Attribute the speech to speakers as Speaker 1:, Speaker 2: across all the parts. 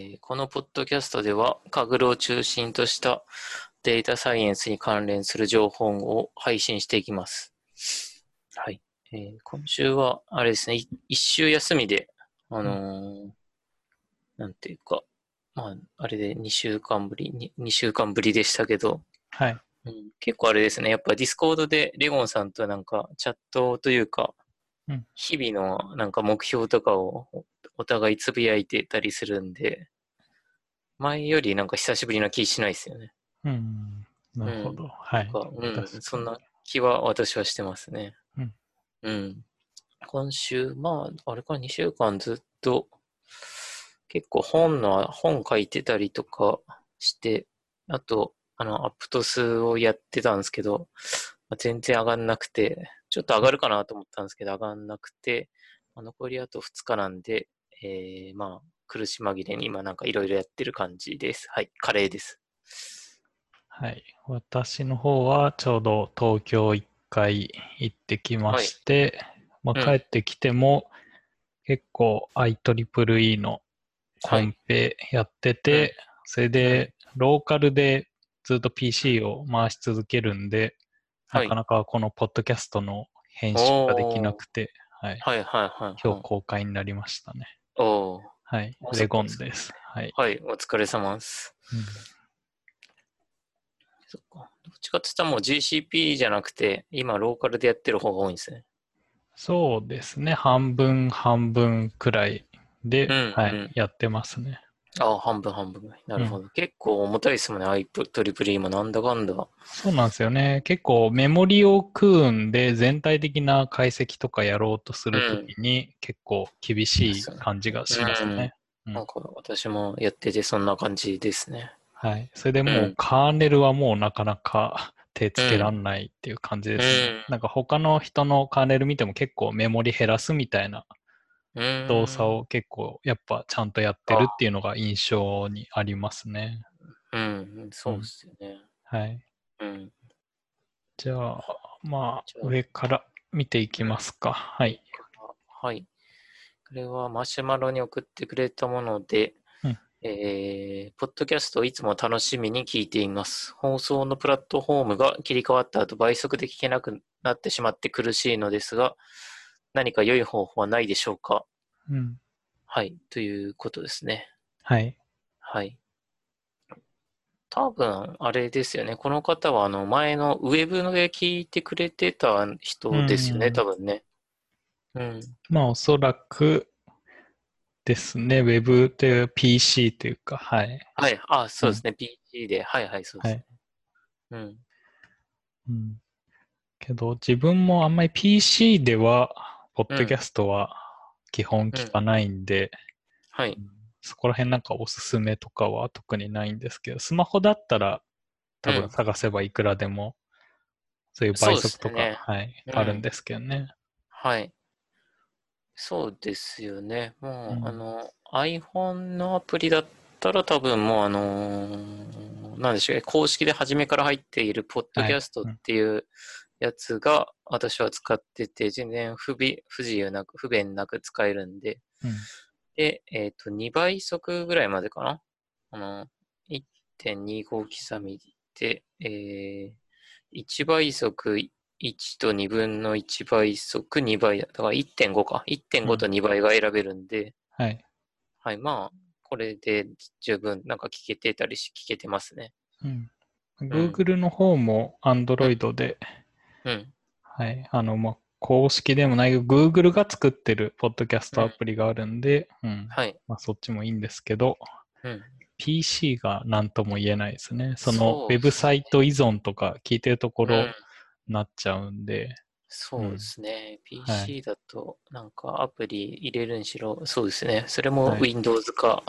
Speaker 1: ーこのポッドキャストでは、 Kaggle を中心としたデータサイエンスに関連する情報を配信していきます。はい。えー今週は、あれですね、い一週休みで、あのーなんていうか、まあ、あれで2週間ぶり、に2週間ぶりでしたけど、
Speaker 2: はい。
Speaker 1: うん、結構あれですね、やっぱ Discord でレゴンさんとなんかチャットというか、
Speaker 2: うん
Speaker 1: 日々のなんか目標とかをおお互いつぶやいてたりするんで、前よりなんか久しぶりな気しないですよね。
Speaker 2: うん。なるほど。はい。
Speaker 1: そんな気は私はしてますね。
Speaker 2: うん。
Speaker 1: うん。今週、まあ、あれか2週間ずっと結構本の、本書いてたりとかして、あと、あの、アップトスをやってたんですけど、まあ全然上がんなくて、ちょっと上がるかなと思ったんですけど、上がんなくて、まあ残りあと2日なんで、えー、まあ、苦し紛れに今なんかいろいろやってる感じです。はい、カレーです。
Speaker 2: はい。私の方はちょうど東京一回行ってきまして、まあ、
Speaker 1: うん
Speaker 2: 帰ってきても結構 IEEE のコンペやってて、それでローカルでずっと PC を回し続けるんで、
Speaker 1: はい
Speaker 2: なかなかこのポッドキャストの編集ができなくて、はい。
Speaker 1: はい、はい、はい。
Speaker 2: 今日公開になりましたね。
Speaker 1: おー
Speaker 2: はい
Speaker 1: あ。
Speaker 2: レゴンです。はい。
Speaker 1: はい、お疲れ様です。
Speaker 2: うん
Speaker 1: そっか。どっちかって言ったらもう GCP じゃなくて、今ローカルでやってる方が多いんですね。
Speaker 2: そうですね。半分半分くらいで、
Speaker 1: うん
Speaker 2: はい、
Speaker 1: うん
Speaker 2: やってますね。
Speaker 1: ああ、半分半分。なるほど。結構重たいですもんね、IEEE もなんだかんだ。
Speaker 2: そうなんですよね。結構メモリを食うんで、全体的な解析とかやろうとするときに、結構厳しい感じがしますね。うん
Speaker 1: なんか私もやっててそんな感じですね。
Speaker 2: はい。それでも
Speaker 1: う
Speaker 2: うんカーネルはもうなかなか 手つけらんないっていう感じですなんか他の人のカーネル見ても結構メモリ減らすみたいな動作を結構やっぱちゃんとやってるっていうのが印象にありますね。
Speaker 1: うん、そうですよね。
Speaker 2: はい。
Speaker 1: うん。
Speaker 2: じゃあ、ま
Speaker 1: あ
Speaker 2: 上から見ていきますか。はい。
Speaker 1: はい。これはマシュマロに送ってくれたもので、
Speaker 2: うん
Speaker 1: えー、ポッドキャストをいつも楽しみに聞いています。放送のプラットフォームが切り替わった後倍速で聞けなくなってしまって苦しいのですが、何か良い方法はないでしょうか？
Speaker 2: うん。
Speaker 1: はい。ということですね。
Speaker 2: はい。
Speaker 1: はい。多分、あれですよね。この方は、あの、前のウェブで聞いてくれてた人ですよね、
Speaker 2: うん
Speaker 1: 多分ね。うん。
Speaker 2: まあおそらくですね、ウェブという PC というか、はい。
Speaker 1: はい。あ、そうですね。PC で。はいはい、そうですね。うん。
Speaker 2: うん、けど自分もあんまり PC では、ポッドキャストは基本聞かないんで、
Speaker 1: はい。
Speaker 2: そこら辺なんかおすすめとかは特にないんですけど、スマホだったら多
Speaker 1: うん
Speaker 2: 分探せばいくらでも、そういう倍速とか、
Speaker 1: ね
Speaker 2: はい、
Speaker 1: うん
Speaker 2: あるんですけどね。
Speaker 1: はい。そうですよね。もう、
Speaker 2: うん
Speaker 1: あの、iPhone のアプリだったら多分もう、あのーなんでしょうね、公式で初めから入っているポッドキャストっていうやつが私は使ってて、全然不備不自由なく、不便なく使えるんで、
Speaker 2: うん
Speaker 1: で、えっ、と、2倍速ぐらいまでかな？あの、1.25刻みで、えー、1倍速1と2分の1倍速2倍だ。だから1.5か。1.5と2倍が選べるんで、
Speaker 2: はい。
Speaker 1: はい、まあ、これで十分なんか聞けてたりし、聞けてますね。
Speaker 2: うん、Google の方も Android で、
Speaker 1: うん。
Speaker 2: はい。あの、まあ、公式でもないけど、Google が作ってるポッドキャストアプリがあるんで、うん。
Speaker 1: はい。
Speaker 2: まあ、そっちもいいんですけど、
Speaker 1: うん。
Speaker 2: PC が何とも言えないですね。そ
Speaker 1: そ
Speaker 2: の
Speaker 1: う
Speaker 2: ウェブサイト依存とか聞いてるところ
Speaker 1: うん
Speaker 2: なっちゃうんで、
Speaker 1: そうですね。
Speaker 2: はい
Speaker 1: PC だと、なんかアプリ入れるにしろ、そうですね。それも
Speaker 2: はい
Speaker 1: Windows か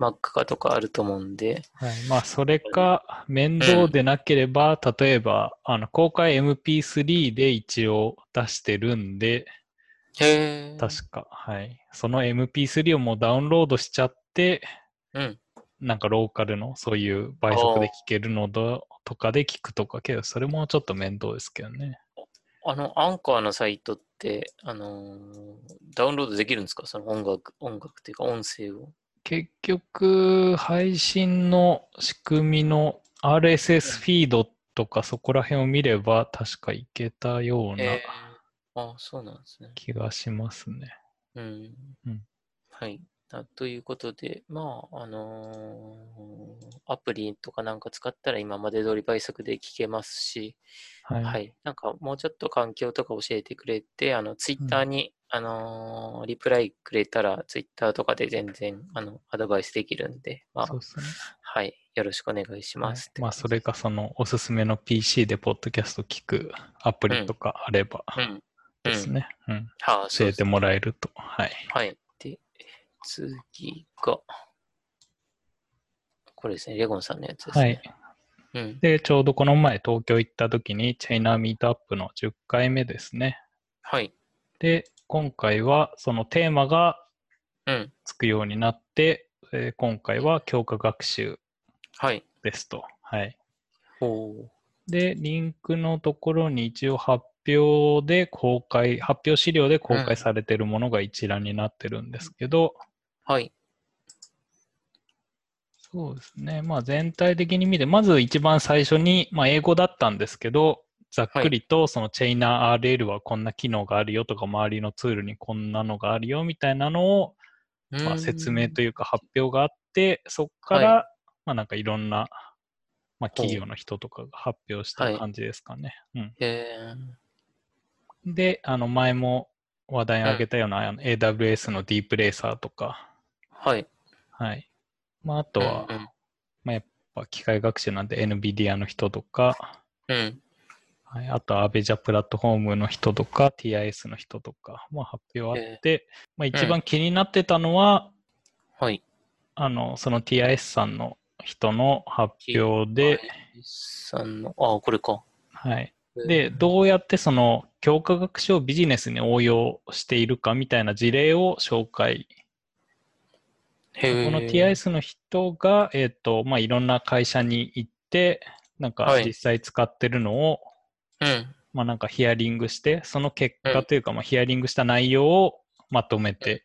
Speaker 1: Mac かとかあると思うんで、
Speaker 2: はい、まあ、それか面倒でなければ、例えば、あの、公開 MP3 で一応出してるんで、
Speaker 1: へえ。
Speaker 2: 確か、はい。その MP3 をもうダウンロードしちゃって、
Speaker 1: うん。
Speaker 2: なんかローカルのそういう倍速で聞けるのどとかで聞くとかけど、それもちょっと面倒ですけどね。
Speaker 1: あの、アンカーのサイトって、あのーダウンロードできるんですか？その音楽、音楽っていうか音声を。
Speaker 2: 結局、配信の仕組みの RSS フィードとかそこら辺を見れば確かいけたような
Speaker 1: えー、あ、そうなんですね。
Speaker 2: 気がしますね。
Speaker 1: うん。
Speaker 2: うん
Speaker 1: はい。あということで、まあ、あのーアプリとかなんか使ったら今まで通り倍速で聞けますし、
Speaker 2: はい。
Speaker 1: はい。なんかもうちょっと環境とか教えてくれて、あの、ツイッターに、あのーリプライくれたら、ツイッターとかで全然、あの、アドバイスできるんで、まあ
Speaker 2: そう、ですね。
Speaker 1: はい。よろしくお願いし
Speaker 2: はい
Speaker 1: ます。
Speaker 2: まあ、それかそのおすすめの PC でポッドキャスト聞くアプリとかあれば
Speaker 1: うん。うん。
Speaker 2: ですね。うん。
Speaker 1: はあ、そうです
Speaker 2: 教えてもらえると。はい。
Speaker 1: はい。で、次が、これですね、レゴンさんのやつです
Speaker 2: は
Speaker 1: ね。
Speaker 2: い。
Speaker 1: うん。
Speaker 2: で、ちょうどこの前東京行った時にチャイナミートアップの10回目ですね。
Speaker 1: はい。
Speaker 2: で、今回はそのテーマが
Speaker 1: うん。
Speaker 2: つくようになって、えー今回は強化学習
Speaker 1: はい。
Speaker 2: ですと。はい。
Speaker 1: おー
Speaker 2: で、リンクのところに一応発表で公開、発表資料で公開されているものが一覧になってるんですけど、
Speaker 1: はい。
Speaker 2: そうですね。まあ全体的に見て、まず一番最初に、まあ英語だったんですけど、ざっくりとそのチェイナー RL はこんな機能があるよとか、周りのツールにこんなのがあるよみたいなのを、まあ、説明と
Speaker 1: いう
Speaker 2: か発表があって、そこから、
Speaker 1: は
Speaker 2: まあなんかいろんな、まあ、企業の人とかが発表した
Speaker 1: はい
Speaker 2: 感じですかね。うん、
Speaker 1: え。
Speaker 2: で、あの前も話題に挙げたような、あの AWS のディープレーサーとか、
Speaker 1: ー、はい。
Speaker 2: はい。まああとは、
Speaker 1: うん
Speaker 2: まあ、やっぱ機械学習なんで NVIDIA の人とか、
Speaker 1: うん。うん。
Speaker 2: はい、あとはアベジャプラットフォームの人とか、TIS の人とか、まあ、発表あって、まあ、一番気になってたのは、
Speaker 1: はい。
Speaker 2: あの、その TIS さんの人の発表で、
Speaker 1: さんの、あ、これか。
Speaker 2: はい。
Speaker 1: えー
Speaker 2: で、どうやってその強化学習をビジネスに応用しているかみたいな事例を紹介。この TIS の人が、えっ、と、まあ、いろんな会社に行って、なんか
Speaker 1: はい
Speaker 2: 実際使ってるのを、
Speaker 1: うん。
Speaker 2: まあ、なんかヒアリングして、その結果というか、まあ、ヒアリングした内容をまとめて、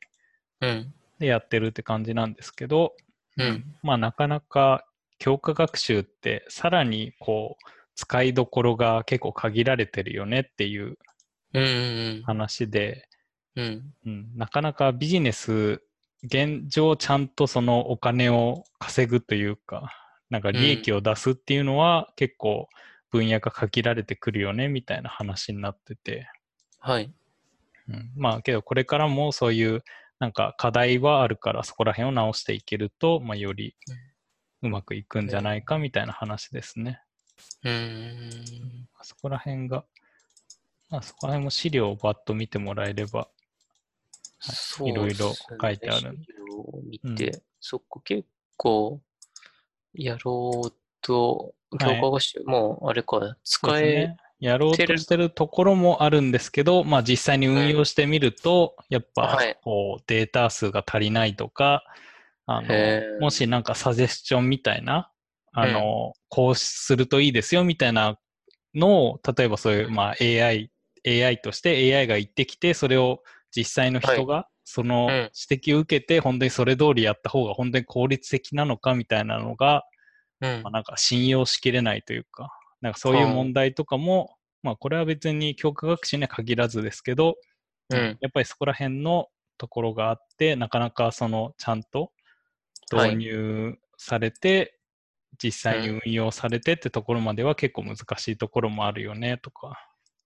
Speaker 1: うん。
Speaker 2: でやってるって感じなんですけど、
Speaker 1: うん。
Speaker 2: まあなかなか強化学習ってさらにこう使いどころが結構限られてるよねっていう
Speaker 1: うん。うん。
Speaker 2: 話で、
Speaker 1: うん。
Speaker 2: うん、なかなかビジネス現状ちゃんとそのお金を稼ぐというか、なんか利益を出すっていうのは結構分野が限られてくるよねみたいな話になってて、
Speaker 1: はい。
Speaker 2: うん、まあけどこれからもそういうなんか課題はあるからそこら辺を直していけると、まあ、よりうまくいくんじゃないかみたいな話ですね。
Speaker 1: うーん。
Speaker 2: そこら辺が、まあ、そこら辺も資料をバッと見てもらえれば、
Speaker 1: そう
Speaker 2: いろいろ書いてあるんで
Speaker 1: 資料を見て、そこ結構、やろうと、強
Speaker 2: はい。
Speaker 1: 化学習、もうあれか、使え、
Speaker 2: ね。やろうとしてるところもあるんですけど、まあ実際に運用してみると、やっぱ
Speaker 1: はい。
Speaker 2: こうデータ数が足りないとか、あの、もしなんかサジェスチョンみたいな、あの、こうするといいですよみたいなのを、例えばそういう、まあ AI、AI として AI が言ってきて、それを実際の人がその
Speaker 1: うん。
Speaker 2: 指摘を受けて、本当にそれ通りやった方が本当に効率的なのかみたいなのが、
Speaker 1: うん
Speaker 2: まあ、なんか信用しきれないというか、なんかそういう問題とかも、まあこれは別に教科学習には限らずですけど、
Speaker 1: うん。
Speaker 2: やっぱりそこら辺のところがあって、なかなかそのちゃんと導入されて、実際に運用されてってところまでは結構難しいところもあるよねとか、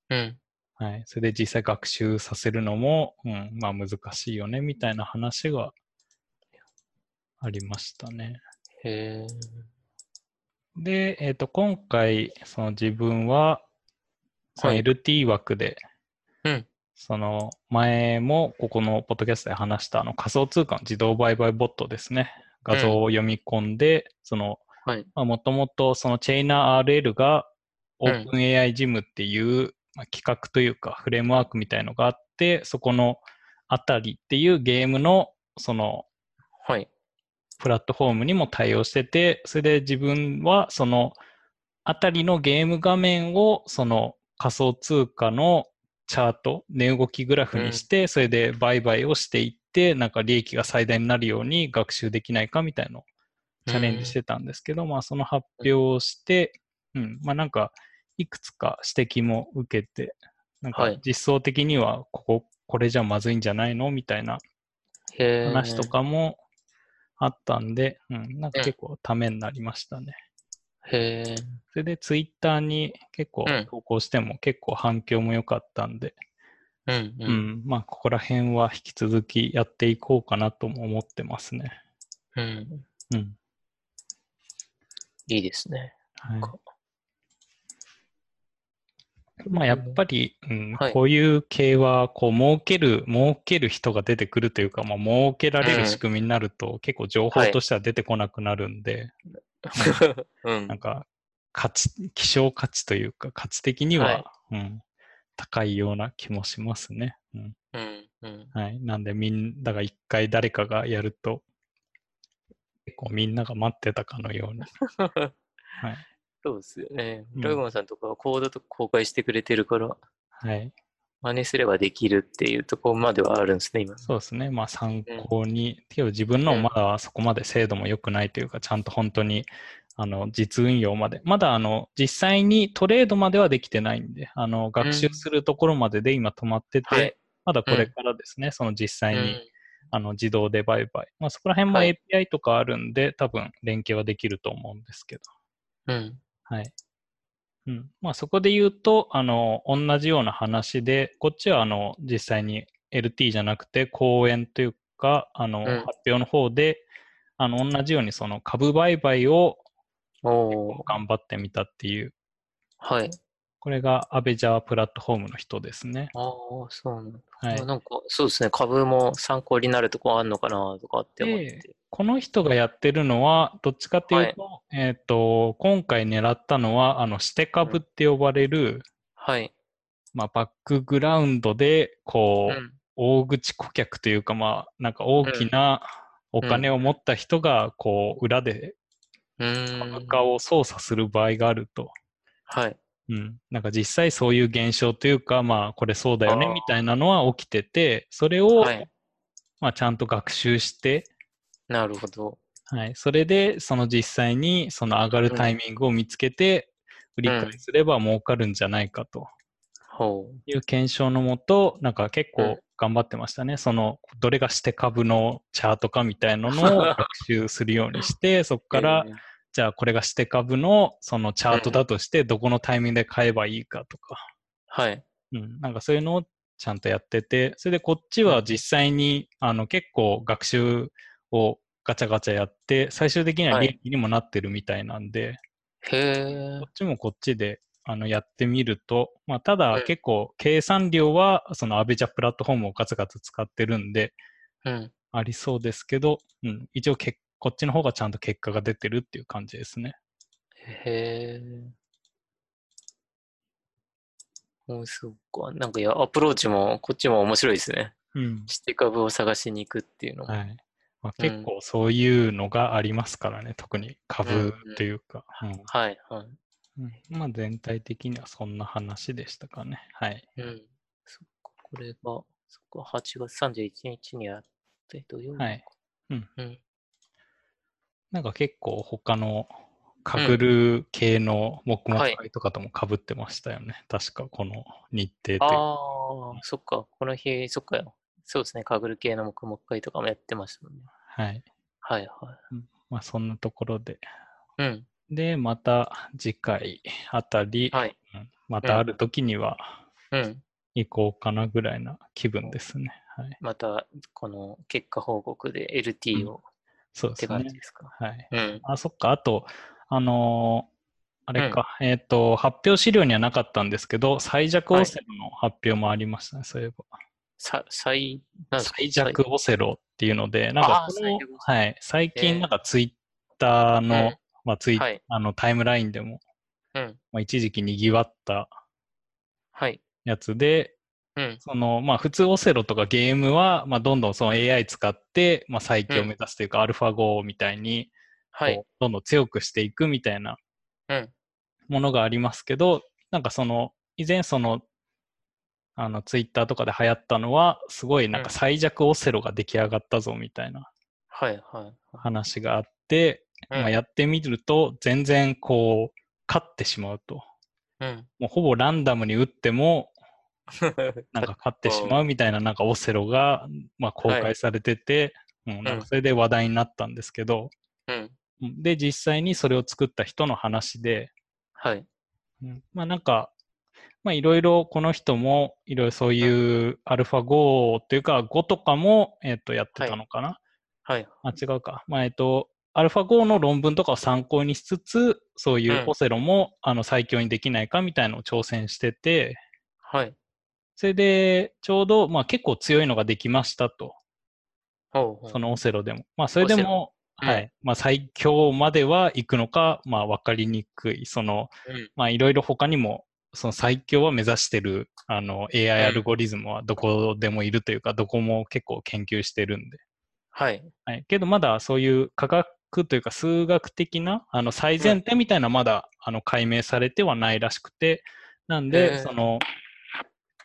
Speaker 1: うん。
Speaker 2: はい。それで実際学習させるのも、うん、まあ難しいよねみたいな話がありましたね。
Speaker 1: へー
Speaker 2: で、えっ、と、今回、その自分は、その
Speaker 1: はい
Speaker 2: LT 枠で、
Speaker 1: うん
Speaker 2: その前もここのポッドキャストで話したあの仮想通貨の自動売買ボットですね。画像を読み込んで、その、
Speaker 1: はい。
Speaker 2: もともとそのチェイナー RL が
Speaker 1: うん
Speaker 2: OpenAI ジムっていう、まあ、企画というかフレームワークみたいのがあって、そこのあたりっていうゲームのその
Speaker 1: はい。
Speaker 2: プラットフォームにも対応してて、それで自分はそのあたりのゲーム画面をその仮想通貨のチャート、値動きグラフにして、それで売買をしていっって、なんか利益が最大になるように学習できないかみたいのをチャレンジしてたんですけど、まあその発表をして、うん、まあなんかいくつか指摘も受けて、なんか
Speaker 1: はい。
Speaker 2: 実装的にはここ、これじゃまずいんじゃないの？みたいな話と。かもあったんで、うん、なんか結構ためになりましたね。
Speaker 1: へえ。
Speaker 2: それでツイッターに結構
Speaker 1: うん
Speaker 2: 投稿しても結構反響も良かったんで、
Speaker 1: うん
Speaker 2: う、
Speaker 1: うんん。
Speaker 2: まあここら辺は引き続きやっていこうかなとも思ってますね。
Speaker 1: うん。
Speaker 2: うん。
Speaker 1: いいですね。
Speaker 2: はい
Speaker 1: か。
Speaker 2: まあやっぱり、うん
Speaker 1: はい
Speaker 2: こういう系は、こう、儲ける、儲ける人が出てくるというか、まあ、儲けられる仕組みになると、結構情報としては出てこなくなるんで、
Speaker 1: うん
Speaker 2: なん。か、価値、希少価値というか、価値的には、
Speaker 1: はい
Speaker 2: うん、高いような気もしますね。うん。
Speaker 1: うん。うん。
Speaker 2: はい。なんで、みんなが一回誰かがやると、結構みんなが待ってたかのように。はい。
Speaker 1: そうですよね。ラゴンさんとかはコードとか公開してくれてるから、
Speaker 2: はい。
Speaker 1: 真似すればできるっていうところまではあるんですね、今。
Speaker 2: そうですね。まあ参考に、けど自分のもまだそこまで精度も良くないというか、ちゃんと本当にあの実運用まで、まだあの実際にトレードまではできてないんで、あの学習するところまでで今止まってて、
Speaker 1: はい。
Speaker 2: まだこれからですね、その実際に、
Speaker 1: うん
Speaker 2: あの自動で売買。まあそこら辺も
Speaker 1: はい
Speaker 2: API とかあるんで、多分連携はできると思うんですけど。
Speaker 1: うん。
Speaker 2: はい。うん。まあそこで言うと、あの、同じような話で、こっちはあの、実際に LT じゃなくて講演というか、あの、
Speaker 1: ん
Speaker 2: 発表の方で、あの、同じようにその株売買を。頑張ってみたっていう、
Speaker 1: はい。
Speaker 2: これがアベジャープラットフォームの人ですね。
Speaker 1: ああ、そうなんだ。
Speaker 2: はい。
Speaker 1: なんか、そうですね。株も参考になるとこあんのかなとかって思って。
Speaker 2: この人がやってるのは、どっちかっていうと、えっ、と、今回狙ったのは、あの、捨て株って呼ばれる、
Speaker 1: はい。
Speaker 2: まあ、バックグラウンドで、こう、
Speaker 1: うん。
Speaker 2: 大口顧客というか、まあ、なんか大きなお金を持った人が、こう、裏で
Speaker 1: うーん。
Speaker 2: 株価を操作する場合があると。
Speaker 1: はい。
Speaker 2: うん。なんか実際そういう現象というか、まあ、これそうだよね、みたいなのは起きてて、それを、
Speaker 1: はい。
Speaker 2: まあ、ちゃんと学習して、
Speaker 1: なるほど。
Speaker 2: はい。それで、その実際に、その上がるタイミングを見つけて、売り買いすれば儲かるんじゃないかと
Speaker 1: ほ
Speaker 2: いう検証のもと、なんか結
Speaker 1: うん
Speaker 2: 構頑張ってましたね。その、どれがして株のチャートかみたいなのを 学習するようにして、そこ
Speaker 1: う。
Speaker 2: から
Speaker 1: え、ー
Speaker 2: じゃあこれがして株のそのチャートだとして、どこのタイミングで買えばいいかとか、
Speaker 1: はい。
Speaker 2: うん、なんかそういうのをちゃんとやってて、それでこっちは実際に、あの結構学習をガチャガチャやって、最終的には
Speaker 1: はい
Speaker 2: 利益にもなってるみたいなんで、
Speaker 1: へえ
Speaker 2: こ。っちもこっちであのやってみると、まあ、た
Speaker 1: うん
Speaker 2: だ結構計算量はそのアベジャプラットフォームをガツガツ使ってるんで、
Speaker 1: うん。
Speaker 2: ありそうですけど、うん、一応けこっちの方がちゃんと結果が出てるっていう感じですね。
Speaker 1: へえ。もうそっか。なんかいや、アプローチも、こっちも面白いですね。
Speaker 2: うん。
Speaker 1: して株を探しに行くっていうのも。
Speaker 2: はい。まあ、
Speaker 1: うん
Speaker 2: 結構そういうのがありますからね、特に株というか。うん
Speaker 1: はい、はい。
Speaker 2: うんまあ全体的にはそんな話でしたかね。はい。
Speaker 1: うん。そっか。これが、そっか、8月31日にやって、土曜日か。
Speaker 2: はいうん。
Speaker 1: うん。
Speaker 2: なんか結構他のかぐる系の黙々会とかとも被ってましたよね。確かこの日程というか
Speaker 1: ああ、そっか。この日、そっかよ。そうですね。かぐる系の黙々会とかもやってましたもんね。
Speaker 2: はい。
Speaker 1: はい、は
Speaker 2: まあそんなところで。
Speaker 1: い。うん。
Speaker 2: で、また次回あたり、
Speaker 1: はい。
Speaker 2: うんまたある時には
Speaker 1: うん。
Speaker 2: 行こうかなぐらいな気分ですね。はい。
Speaker 1: また、この結果報告で LT をって
Speaker 2: そうですね
Speaker 1: 感じ。ですか？
Speaker 2: はい。
Speaker 1: うん。
Speaker 2: あ、そっか。あと、あのーあれか、えっ、と、発表資料にはなかったんですけど、最弱オセロの発表もありましたね、そういえば。
Speaker 1: さ、最、
Speaker 2: 最弱オセロっていうので、なんかこのはい、最
Speaker 1: えー
Speaker 2: 近なんかツイッターの、
Speaker 1: うん
Speaker 2: まあツイ、
Speaker 1: はい
Speaker 2: あのタイムラインでも、
Speaker 1: うん。
Speaker 2: まあ、一時期賑わった
Speaker 1: はい。
Speaker 2: やつで、
Speaker 1: うん。
Speaker 2: そのまあ普通オセロとかゲームは、まあ、どんどんその AI 使って、まあ、再起を目指すというか、アルファ5みたいに
Speaker 1: はい
Speaker 2: どんどん強くしていくみたいな
Speaker 1: うん。
Speaker 2: ものがありますけど、なんかその、以前その、あの、ツイッターとかで流行ったのは、すごいなんか最弱オセロが出来上がったぞみたいな
Speaker 1: はいはい。
Speaker 2: 話があって、
Speaker 1: うん
Speaker 2: まあ、やってみると、全然こう、勝ってしまうと。
Speaker 1: うん。
Speaker 2: もうほぼランダムに打っても、なんか勝ってしまうみたいななんかオセロが、まあ、公開されてて、うん、なんかそれで話題になったんですけど、
Speaker 1: うん。
Speaker 2: うんで、実際にそれを作った人の話で、
Speaker 1: はい。
Speaker 2: うんまあなんか、まあいろいろこの人もいろいろそういうアルファ5っていうか5とかも、えっとやってたのかな、
Speaker 1: はい。
Speaker 2: あ、違うか。まあえっと、アルファ5の論文とかを参考にしつつ、そういう
Speaker 1: うん
Speaker 2: オセロも、あの最強にできないかみたいなのを挑戦してて、
Speaker 1: はい。
Speaker 2: それでちょうど、まあ結構強いのができましたと。
Speaker 1: ほう
Speaker 2: そのオセロでも。まあそれでも、はい。まあ最強までは行くのか、まあ分かりにくい。その、
Speaker 1: うん。
Speaker 2: まあいろいろ他にも、その最強は目指してる、あの、AI
Speaker 1: ん
Speaker 2: アルゴリズムはどこでもいるというか、どこも結構研究してるんで。
Speaker 1: はい。
Speaker 2: はい。けどまだそういう科学というか数学的な、あの、最前提みたいなまだ、あの、解明されてはないらしくて、なん
Speaker 1: へ
Speaker 2: で、
Speaker 1: ー
Speaker 2: その、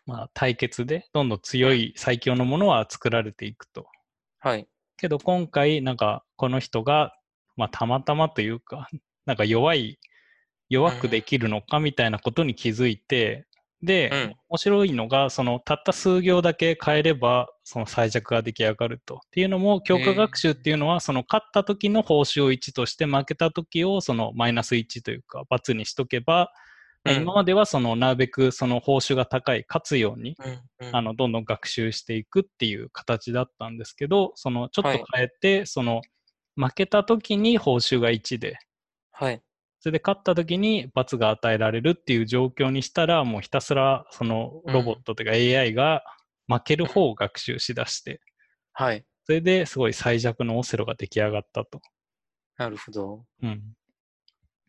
Speaker 2: まあ対決でどんどん強い最強のものは作られていくと。
Speaker 1: はい。
Speaker 2: けど今回、なんかこの人が、まあたまたまというか、なんか弱い、弱くできるのかみたいなことに気づいて、で、
Speaker 1: うん
Speaker 2: 面白いのが、そのたった数行だけ変えれば、その最弱が出来上がると。っていうのも、強化学習っていうのは、その勝った時の報酬を1として、負けた時をそのマイナス1というか、×にしとけば、
Speaker 1: うん
Speaker 2: 今まではそのなるべくその報酬が高い、勝つように、
Speaker 1: うん。うん
Speaker 2: あ、の、どんどん学習していくっていう形だったんですけど、その、ちょっ
Speaker 1: はい
Speaker 2: と変えて、その、負けた時に報酬が1で、
Speaker 1: はい。
Speaker 2: それで勝った時に罰が与えられるっていう状況にしたら、もうひたすら、その、ロボットというか AI が負ける方を学習しだして、
Speaker 1: はい。
Speaker 2: それですごい最弱のオセロが出来上がったと。
Speaker 1: なるほど。
Speaker 2: うん。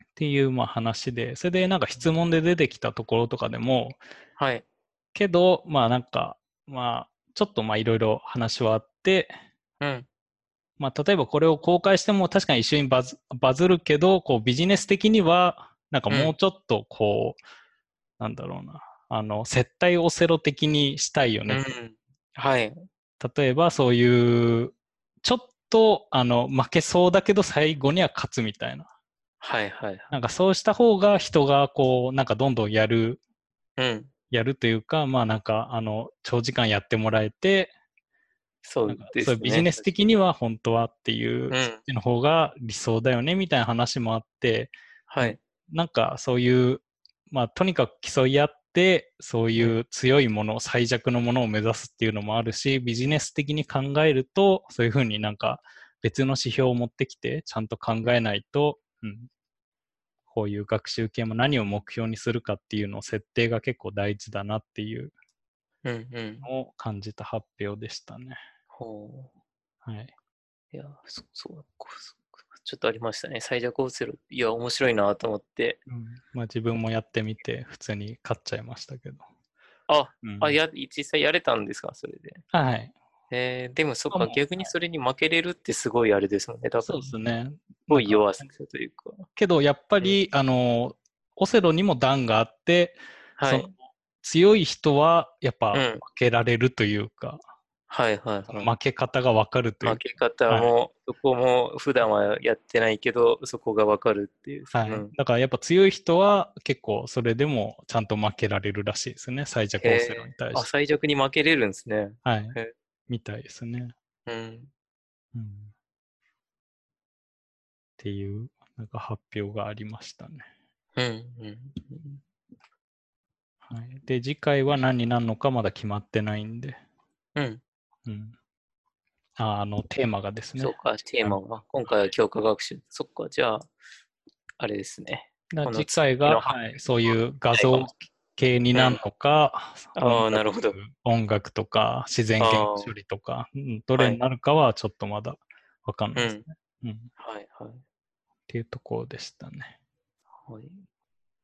Speaker 2: っていう、まあ話で、それでなんか質問で出てきたところとかでも、
Speaker 1: はい。
Speaker 2: けど、まあなんか、まあ、ちょっとまあいろいろ話はあって、
Speaker 1: うん。
Speaker 2: まあ、例えばこれを公開しても確かに一緒にバズバズるけど、こうビジネス的には、なんかもうちょっとこう、なんだろうな、あの、接待オセロ的にしたいよね。
Speaker 1: うん。はい。
Speaker 2: 例えばそういう、ちょっと、あの、負けそうだけど最後には勝つみたいな。
Speaker 1: はいはい。
Speaker 2: なんかそうした方が人がこう、なんかどんどんやる、
Speaker 1: うん。
Speaker 2: やるというか、まあなんか、あの、長時間やってもらえて、
Speaker 1: そうですね。
Speaker 2: そういうビジネス的には本当はっていう、
Speaker 1: うん
Speaker 2: そっちの方が理想だよねみたいな話もあって、
Speaker 1: はい。
Speaker 2: なんかそういう、まあとにかく競い合って、そういう強いもの、最弱のものを目指すっていうのもあるし、ビジネス的に考えると、そういうふうになんか別の指標を持ってきて、ちゃんと考えないと、うん、こういう学習系も何を目標にするかっていうのを設定が結構大事だなっていう
Speaker 1: うんうん。
Speaker 2: のを感じた発表でしたね。
Speaker 1: ほう。
Speaker 2: はい。
Speaker 1: いや、そそうちょっとありましたね。最弱オセロ。いや、面白いなと思って。
Speaker 2: うん、まあ自分もやってみて、普通に勝っちゃいましたけど。
Speaker 1: あ、
Speaker 2: うん
Speaker 1: あ、や、実際やれたんですか、それで。
Speaker 2: はい。
Speaker 1: えー、でもそっか逆にそれに負けれるってすごいあれですもんね。多分、
Speaker 2: そうですね。
Speaker 1: すごい弱さというか。
Speaker 2: けど、やっぱり、あの、オセロにも段があって、
Speaker 1: はい。
Speaker 2: 強い人は、やっぱ
Speaker 1: うん
Speaker 2: 負けられるというか、
Speaker 1: はいはい。
Speaker 2: 負け方がわかるという
Speaker 1: 負け方も、そこも普段はやってないけど、そこがわかるっていう。
Speaker 2: はい
Speaker 1: うん、
Speaker 2: だからやっぱ強い人は結構それでもちゃんと負けられるらしいですね。最弱オセロに対
Speaker 1: あ、
Speaker 2: して。
Speaker 1: 最弱に負けれるんですね。
Speaker 2: はい
Speaker 1: へ。
Speaker 2: みたいですね。
Speaker 1: うん。
Speaker 2: うん。っていう、なんか発表がありましたね。
Speaker 1: うん。うん。
Speaker 2: はい。で、次回は何になるのかまだ決まってないんで。
Speaker 1: うん。
Speaker 2: うん。あ、あの、テーマがですね。
Speaker 1: そうか、テーマは。今回は強化学習。そっか、じゃあ、あれですね。この
Speaker 2: だから次回が、はい、そういう画像系になるのか、
Speaker 1: あーなるほど
Speaker 2: 音楽とか自然言語処理とか、うんどれになるかはちょっとまだわかんないですね。うん。っ
Speaker 1: はいはい。
Speaker 2: ていうところでしたね。
Speaker 1: はい。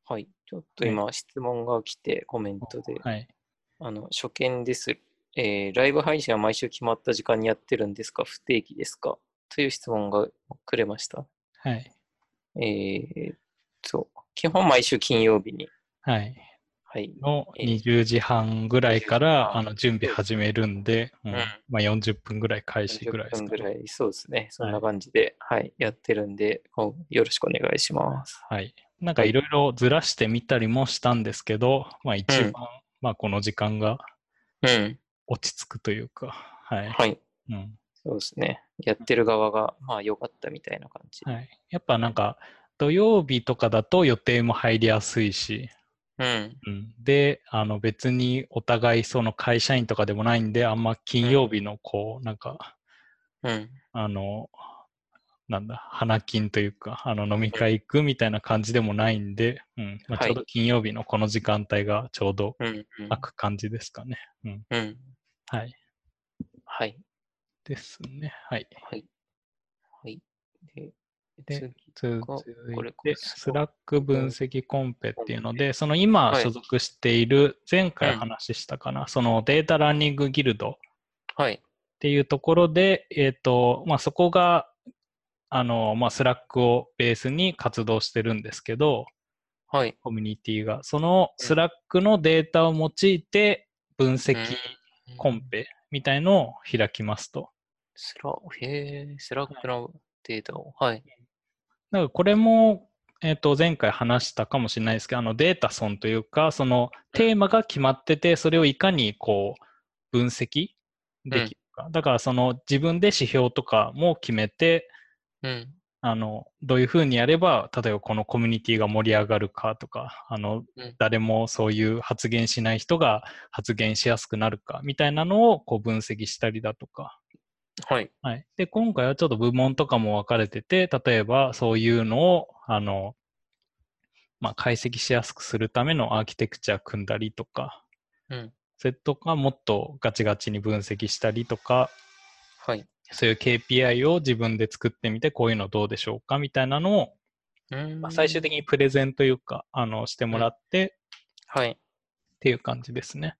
Speaker 1: はい。ちょっと今、質問が来て、コメントで。
Speaker 2: はい。
Speaker 1: あの、初見です。えーライブ配信は毎週決まった時間にやってるんですか？不定期ですか？という質問がくれました。
Speaker 2: はい。
Speaker 1: えー基本毎週金曜日に。
Speaker 2: はい。
Speaker 1: はい。
Speaker 2: の
Speaker 1: ええ
Speaker 2: 20時半ぐらいか
Speaker 1: 20時
Speaker 2: ら
Speaker 1: 半
Speaker 2: あの準備始めるんで、うん
Speaker 1: うん
Speaker 2: まあ、40分ぐらい開始ぐらい
Speaker 1: 40
Speaker 2: ですかね。
Speaker 1: 分ぐらい、そうですね。そん
Speaker 2: は
Speaker 1: ない感じで、はい、やってるんで、よろしくお願いします。
Speaker 2: はい。なんかいろいろずらしてみたりもしたんですけど、まあ一番、
Speaker 1: うん
Speaker 2: まあこの時間が
Speaker 1: うん。
Speaker 2: 落ち着くというか、はい。
Speaker 1: はい。
Speaker 2: うん
Speaker 1: そうですね。やってる側が、まあ良かったみたいな感じ。
Speaker 2: はい、やっぱなんか土曜日とかだと予定も入りやすいし、
Speaker 1: うん。
Speaker 2: うん、で、あの別にお互いその会社員とかでもないんで、あんま金曜日のこう、なんか、
Speaker 1: うん。
Speaker 2: あの、なんだ、花金というか、あの飲み会行くみたいな感じでもないんで、うんまあ、
Speaker 1: はい
Speaker 2: ちょうど金曜日のこの時間帯がちょうど
Speaker 1: うん。うん
Speaker 2: 空く感じですかね。うん。
Speaker 1: うん。
Speaker 2: はい。
Speaker 1: はい。
Speaker 2: ですね。はい。
Speaker 1: はい。はい。で、
Speaker 2: で
Speaker 1: 次
Speaker 2: 続
Speaker 1: ここれ
Speaker 2: いて、 Slack 分析コンペっていうので、その今
Speaker 1: はい
Speaker 2: 所属している、前回
Speaker 1: うん
Speaker 2: 話したかな、そのデータラーニングギルドっ
Speaker 1: はい。
Speaker 2: ていうところで、えっ、と、まあ、そこが、あの、まあ、 Slack をベースに活動してるんですけど、
Speaker 1: はい。
Speaker 2: コミュニティが、その
Speaker 1: うん
Speaker 2: Slack のデータを用いて分析
Speaker 1: うん
Speaker 2: コンペみたいのを開きますと。
Speaker 1: スラ、へえ、 Slack のデータを。はい。
Speaker 2: だからこれも、えっと前回話したかもしれないですけど、あのデータソンというか、そのテーマが決まってて、それをいかにこう分析できるか。だからその自分で指標とかも決めて、
Speaker 1: うん。
Speaker 2: あのどういうふうにやれば、例えばこのコミュニティが盛り上がるかとか、あの
Speaker 1: うん
Speaker 2: 誰もそういう発言しない人が発言しやすくなるかみたいなのをこう分析したりだとか、
Speaker 1: はい。
Speaker 2: はい。で、今回はちょっと部門とかも分かれてて、例えばそういうのを、あの、まあ、解析しやすくするためのアーキテクチャ組んだりとか、
Speaker 1: うん。
Speaker 2: それとかもっとガチガチに分析したりとか、
Speaker 1: はい。
Speaker 2: そういう KPI を自分で作ってみて、こういうのどうでしょうかみたいなのを、
Speaker 1: うん
Speaker 2: まあ、最終的にプレゼンというか、あの、してもらって
Speaker 1: はい。
Speaker 2: っていう感じですね。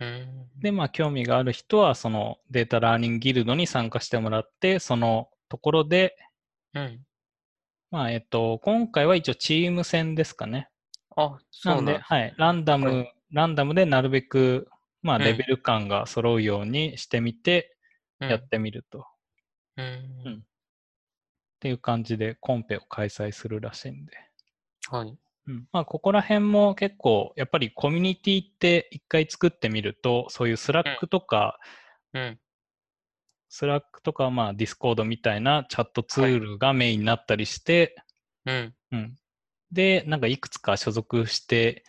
Speaker 1: うん。
Speaker 2: で、まあ、興味がある人は、そのデータラーニングギルドに参加してもらって、そのところで、
Speaker 1: うん。
Speaker 2: まあ、えっと、今回は一応チーム戦ですかね。
Speaker 1: あ、そうんなんです
Speaker 2: はい、ランダム、
Speaker 1: は
Speaker 2: ランダムでなるべく、まあ、
Speaker 1: うん
Speaker 2: レベル感が揃うようにしてみて、
Speaker 1: うん
Speaker 2: やってみると。っ
Speaker 1: うん。
Speaker 2: ていう感じでコンペを開催するらしいんで。
Speaker 1: はい。
Speaker 2: うん、まあ、ここら辺も結構、やっぱりコミュニティって一回作ってみると、そういう Slack とか、
Speaker 1: うん。
Speaker 2: Slack とか、まあ、 Discord みたいなチャットツールがメインになったりして、
Speaker 1: うん。
Speaker 2: うん。で、なんかいくつか所属して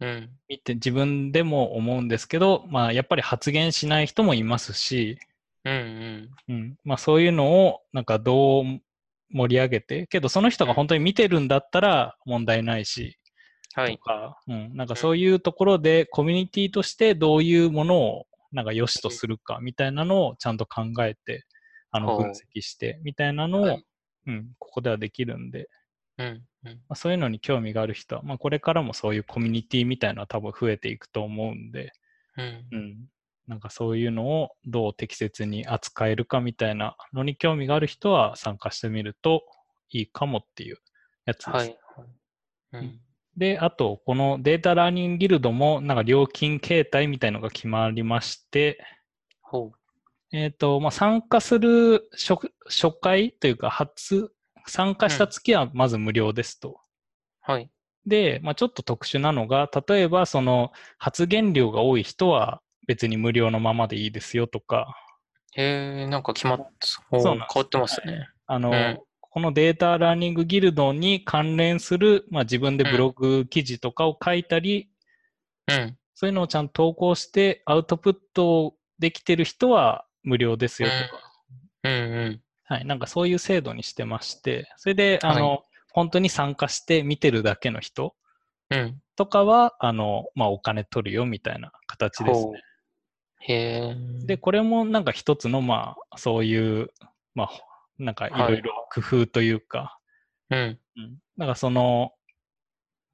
Speaker 1: うん。
Speaker 2: みて、自分でも思うんですけど、まあ、やっぱり発言しない人もいますし、
Speaker 1: うん。うん。
Speaker 2: うん。まあ、そういうのを、なんかどう盛り上げて、けどその人が本当に見てるんだったら問題ないし、
Speaker 1: はい。
Speaker 2: とか、うん。なんかそういうところでコミュニティとしてどういうものをなんか良しとするかみたいなのをちゃんと考えて、あの、分析してみたいなのを、
Speaker 1: はい
Speaker 2: うん、ここではできるんで、
Speaker 1: うん。うん。
Speaker 2: まあ、そういうのに興味がある人は、まあ、これからもそういうコミュニティみたいなのは多分増えていくと思うんで、
Speaker 1: うん。
Speaker 2: うん、なんかそういうのをどう適切に扱えるかみたいなのに興味がある人は参加してみるといいかもっていうやつです。
Speaker 1: はい。うん。
Speaker 2: で、あと、このデータラーニングギルドもなんか料金形態みたいのが決まりまして、
Speaker 1: ほ
Speaker 2: えっ、と、まあ、参加する初初回というか、初、参加した月はまず無料ですと。
Speaker 1: う。はい。
Speaker 2: で、まあ、ちょっと特殊なのが、例えばその発言量が多い人は別に無料のままでいいですよとか、
Speaker 1: へえ、なんか決まっ、
Speaker 2: そう
Speaker 1: 変わってますね。
Speaker 2: あの、
Speaker 1: うん
Speaker 2: このデータラーニングギルドに関連する、まあ、自分でブログ記事とかを書いたり、
Speaker 1: うん。
Speaker 2: そういうのをちゃんと投稿してアウトプットできてる人は無料ですよとか、
Speaker 1: うん。うん。
Speaker 2: はい、なんかそういう制度にしてまして、それで、あの、本当に参加して見てるだけの人
Speaker 1: うん。
Speaker 2: とかは、あの、まあ、お金取るよみたいな形ですね。
Speaker 1: へえ。
Speaker 2: で、これもなんか一つの、まあ、そういう、まあ、なんかいろいろ工夫というか、
Speaker 1: うん。
Speaker 2: うん。なんかその、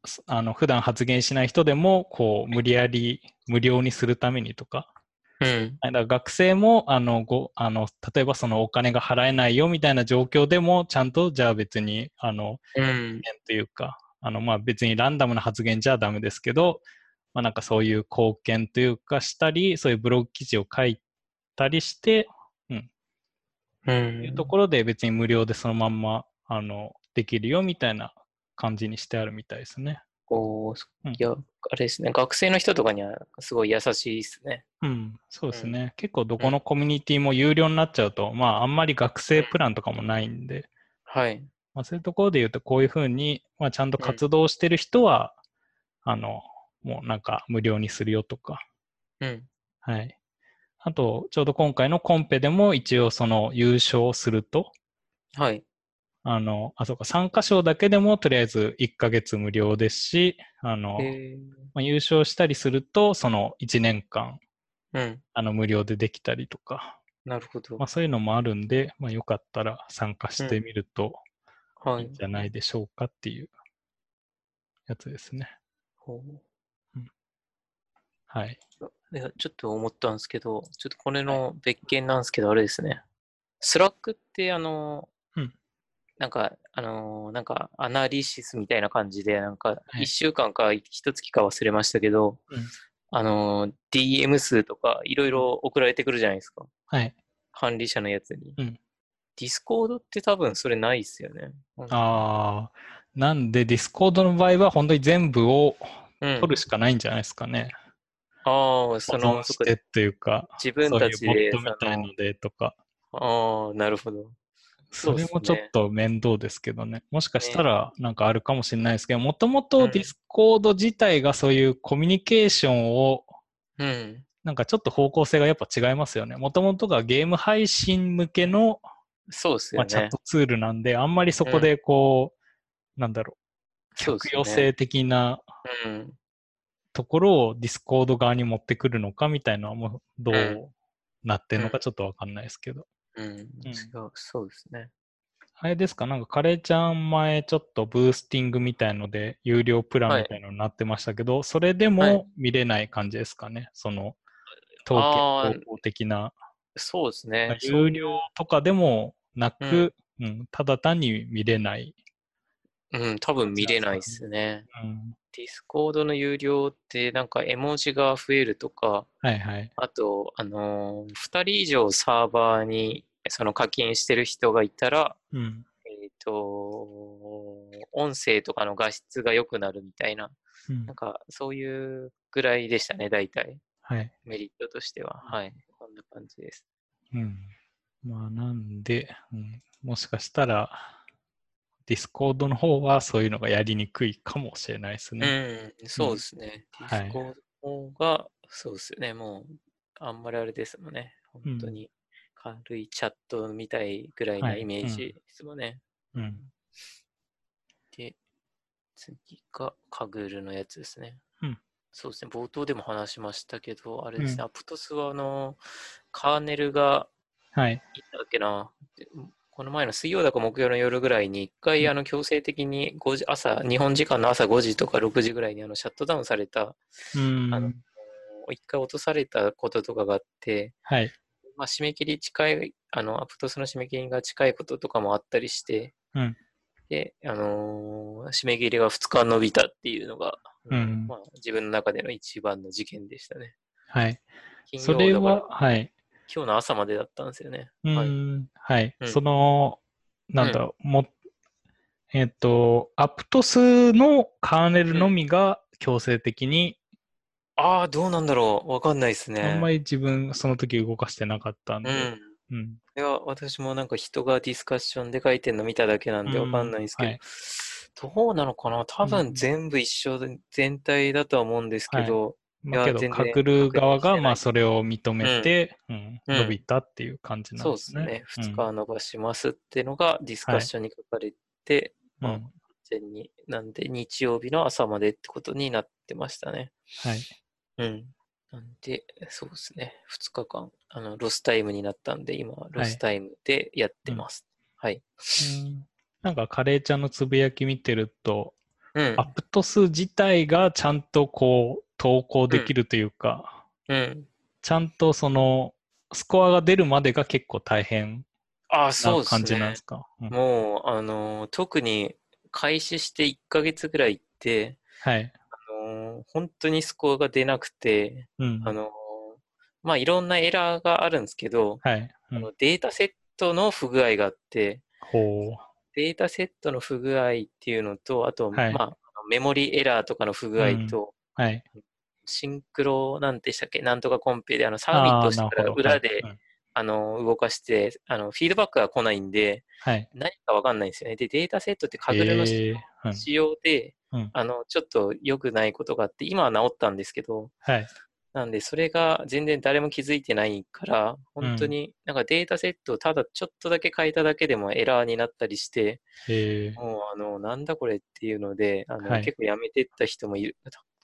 Speaker 2: すあの、普段発言しない人でも、こう、無理やり無料にするためにとか、
Speaker 1: うん。
Speaker 2: はいだから学生も、あの、ご、あの、例えばそのお金が払えないよみたいな状況でも、ちゃんと、じゃあ別に、あの、
Speaker 1: うん。
Speaker 2: というか、あの、まあ別にランダムな発言じゃダメですけど、まあなんかそういう貢献というかしたり、そういうブログ記事を書いたりして、
Speaker 1: う。
Speaker 2: いうんところで別に無料でそのまんま、あの、できるよみたいな感じにしてあるみたいですね。
Speaker 1: お
Speaker 2: うん
Speaker 1: いや、あれですね。学生の人とかにはすごい優しいですね。
Speaker 2: うん、そうですね。結構どこのコミュニティも有料になっちゃうと、まああんまり学生プランとかもないんで、
Speaker 1: はい。
Speaker 2: まあ、そういうところで言うと、こういうふうに、まあ、ちゃんと活動してる人は、あの、もうなんか無料にするよとか、
Speaker 1: うん。
Speaker 2: はい。あと、ちょうど今回のコンペでも一応その優勝すると、
Speaker 1: はい。
Speaker 2: あの、あ、そうか、参加賞だけでもとりあえず1ヶ月無料ですし、あの、
Speaker 1: え
Speaker 2: まあ、優勝したりすると、その1年間、
Speaker 1: ー、うん。
Speaker 2: あの、無料でできたりとか、
Speaker 1: なるほど
Speaker 2: まあ、。そういうのもあるんで、まあ、よかったら参加してみると
Speaker 1: はいい
Speaker 2: いん。じゃないでしょうかっていうやつですね。
Speaker 1: ほ
Speaker 2: はい。
Speaker 1: ういやちょっと思ったんですけど、ちょっとこれの別件なんですけど、あれですね。 Slack って、あの、
Speaker 2: うん
Speaker 1: なんか、あの、なんか、アナリシスみたいな感じで、なんか、
Speaker 2: はい
Speaker 1: 1週間か1月か忘れましたけど、
Speaker 2: うん
Speaker 1: あの、DM 数とか、いろいろ送られてくるじゃないですか。
Speaker 2: はい。
Speaker 1: 管理者のやつに。
Speaker 2: うん
Speaker 1: Discord って多分それないっすよね。
Speaker 2: ああ、なんで、 Discord の場合は本当に全部を
Speaker 1: うん。
Speaker 2: 取るしかないんじゃないですかね。
Speaker 1: ああ、そ
Speaker 2: 保
Speaker 1: の、
Speaker 2: してというか、
Speaker 1: 自分たち
Speaker 2: そういう
Speaker 1: で、
Speaker 2: ボットみたい
Speaker 1: そ
Speaker 2: のでとか、
Speaker 1: のああ、なるほど。そ
Speaker 2: れもちょっ
Speaker 1: ね
Speaker 2: と面倒ですけどね。もしかしたらなんかあるかもしれないですけど、もとも
Speaker 1: うん
Speaker 2: と Discord 自体がそういうコミュニケーションを、
Speaker 1: うん。
Speaker 2: なんかちょっと方向性がやっぱ違いますよね。もともとがゲーム配信向けの、
Speaker 1: そうっすよね
Speaker 2: まあチャッ。トツールなんで、あんまりそこでこう、なんだろう、
Speaker 1: そうね
Speaker 2: 極用性的な
Speaker 1: うん。
Speaker 2: ところを Discord 側に持ってくるのかみたいなのはもうど
Speaker 1: うん
Speaker 2: うなってんのかちょっとわかんないですけど。
Speaker 1: うん。違う、そうですね。
Speaker 2: あれですか？なんかカレーちゃん前ちょっとブースティングみたいので有料プランみたいのになってましたけど、それで
Speaker 1: はい
Speaker 2: も見れない感じですかね？その統計方法的な。
Speaker 1: そうですね。
Speaker 2: 有料とかでもなく、うんただ単に見れない。
Speaker 1: うん、多分見れないっすね。
Speaker 2: うん、
Speaker 1: Discord の有料って、なんか絵文字が増えるとか、
Speaker 2: はいはい。
Speaker 1: あと、あのー、2人以上サーバーにその課金してる人がいたら、
Speaker 2: うん。
Speaker 1: えっ、と、音声とかの画質が良くなるみたいな、
Speaker 2: うん
Speaker 1: なんかそういうぐらいでしたね、大体。
Speaker 2: はい。
Speaker 1: メリットとしては。はい。こんな感じです。
Speaker 2: うん。まあなんで、うん、もしかしたら Discord の方はそういうのがやりにくいかもしれないですね。
Speaker 1: うん、そうですね。
Speaker 2: はい
Speaker 1: ディスコードの方が、そうですよね。もう、あんまりあれですもんね。本当に軽いチャットみたいぐらいな
Speaker 2: はい
Speaker 1: イメージですもんね。
Speaker 2: うん。
Speaker 1: で、次がカグールのやつですね。
Speaker 2: うん
Speaker 1: そうですね。冒頭でも話しましたけど、あれですね。
Speaker 2: うん
Speaker 1: アプトスは、あの、カーネルが
Speaker 2: はい。
Speaker 1: いったっけな。でこの前の水曜だか木曜の夜ぐらいに、一回、あの、強制的に5時、朝、日本時間の朝5時とか6時ぐらいに、あの、シャットダウンされた、
Speaker 2: うん。
Speaker 1: あの一回落とされたこととかがあって、
Speaker 2: はい。
Speaker 1: まあ、締め切り近い、あの、アプトスの締め切りが近いこととかもあったりして、
Speaker 2: うん
Speaker 1: で、あのー締め切りが2日伸びたっていうのが、
Speaker 2: うん
Speaker 1: まあ、自分の中での一番の事件でしたね。
Speaker 2: はい。
Speaker 1: 金
Speaker 2: それは、はい。
Speaker 1: 今日の朝までだったんですよね。
Speaker 2: う
Speaker 1: はい。
Speaker 2: ん。はい。
Speaker 1: うん
Speaker 2: その、なんだろう、も、えっ、と、アプトスのカーネルのみが強制的に、
Speaker 1: ああ、どうなんだろう。わかんないですね。
Speaker 2: あんまり自分その時動かしてなかったんで、
Speaker 1: うん。
Speaker 2: うん。
Speaker 1: いや、私もなんか人がディスカッションで書いてるの見ただけなんでわかんないんですけど、
Speaker 2: うんはい
Speaker 1: どうなのかな多
Speaker 2: うん
Speaker 1: 分全部一緒で、全体だとは思うんですけど、
Speaker 2: まあ、けど、かくる側が、まあ、それを認めて、うん
Speaker 1: うん
Speaker 2: 伸びたっていう感じな
Speaker 1: そう
Speaker 2: んですね。
Speaker 1: ですね。
Speaker 2: うん
Speaker 1: 2日伸ばしますってのがディスカッションに書かれて、まあ
Speaker 2: うん。
Speaker 1: 完全に、なんで日曜日の朝までってことになってましたね。
Speaker 2: はい。
Speaker 1: うん。なんで、そうですね。2日間、あの、ロスタイムになったんで、今、ロスタイムでやってます。はい。
Speaker 2: うんなんか、カレーちゃんのつぶやき見てると、
Speaker 1: うん。
Speaker 2: アプト数自体がちゃんとこう、投稿できるというか、
Speaker 1: うん。
Speaker 2: ちゃんとその、スコアが出るまでが結構大変
Speaker 1: ああ、そうです
Speaker 2: な感じなんで
Speaker 1: ね
Speaker 2: す。か。うん
Speaker 1: もう、あのー特に開始して1ヶ月ぐらいって、
Speaker 2: はい。
Speaker 1: あの本当にスコアが出なくて、
Speaker 2: うん。
Speaker 1: あの、まあ、いろんなエラーがあるんですけど、
Speaker 2: はい。うん
Speaker 1: あのデータセットの不具合があって、
Speaker 2: ほう。
Speaker 1: データセットの不具合っていうのと、あと、
Speaker 2: はい
Speaker 1: まあ、メモリエラーとかの不具合と、
Speaker 2: はい。
Speaker 1: シンクロなんてしたっけ？なんとかコンペで、あの、サーミットしたら裏で、
Speaker 2: はい
Speaker 1: あの、動かして、あの、フィードバックが来ないんで、
Speaker 2: はい。
Speaker 1: 何かわかんないんですよね。で、データセットってカグルの仕様で、
Speaker 2: うん。
Speaker 1: あの、ちょっと良くないことがあって、今は治ったんですけど、
Speaker 2: はい。
Speaker 1: なんで、それが全然誰も気づいてないから、本当になんかデータセットをただちょっとだけ変えただけでもエラーになったりして、
Speaker 2: えー。
Speaker 1: もうあの、なんだこれっていうので、あの、
Speaker 2: はい。
Speaker 1: 結構やめてった人もいる、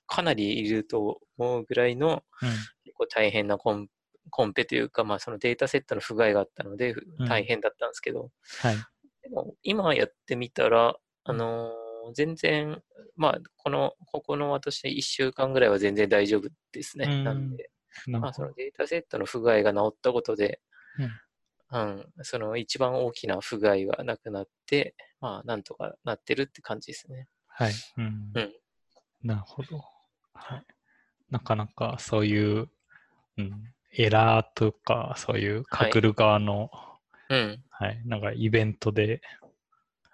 Speaker 1: かなりいると思うぐらいの
Speaker 2: うん。
Speaker 1: 結構大変なコンコンペというか、まあそのデータセットの不具合があったので
Speaker 2: うん
Speaker 1: 大変だったんですけど、
Speaker 2: はい。
Speaker 1: でも今やってみたら、あのー全然、まあ、この、ここの私1週間ぐらいは全然大丈夫ですね。
Speaker 2: うん
Speaker 1: なんで、まあ。そのデータセットの不具合が治ったことで、
Speaker 2: うん
Speaker 1: うん、その一番大きな不具合がなくなって、まあ、なんとかなってるって感じですね。
Speaker 2: はい。うん
Speaker 1: うん。
Speaker 2: なるほど。はい。なかなかそういう、うん、エラーとか、そういうかくる側の、
Speaker 1: うん。
Speaker 2: はい、なんかイベントで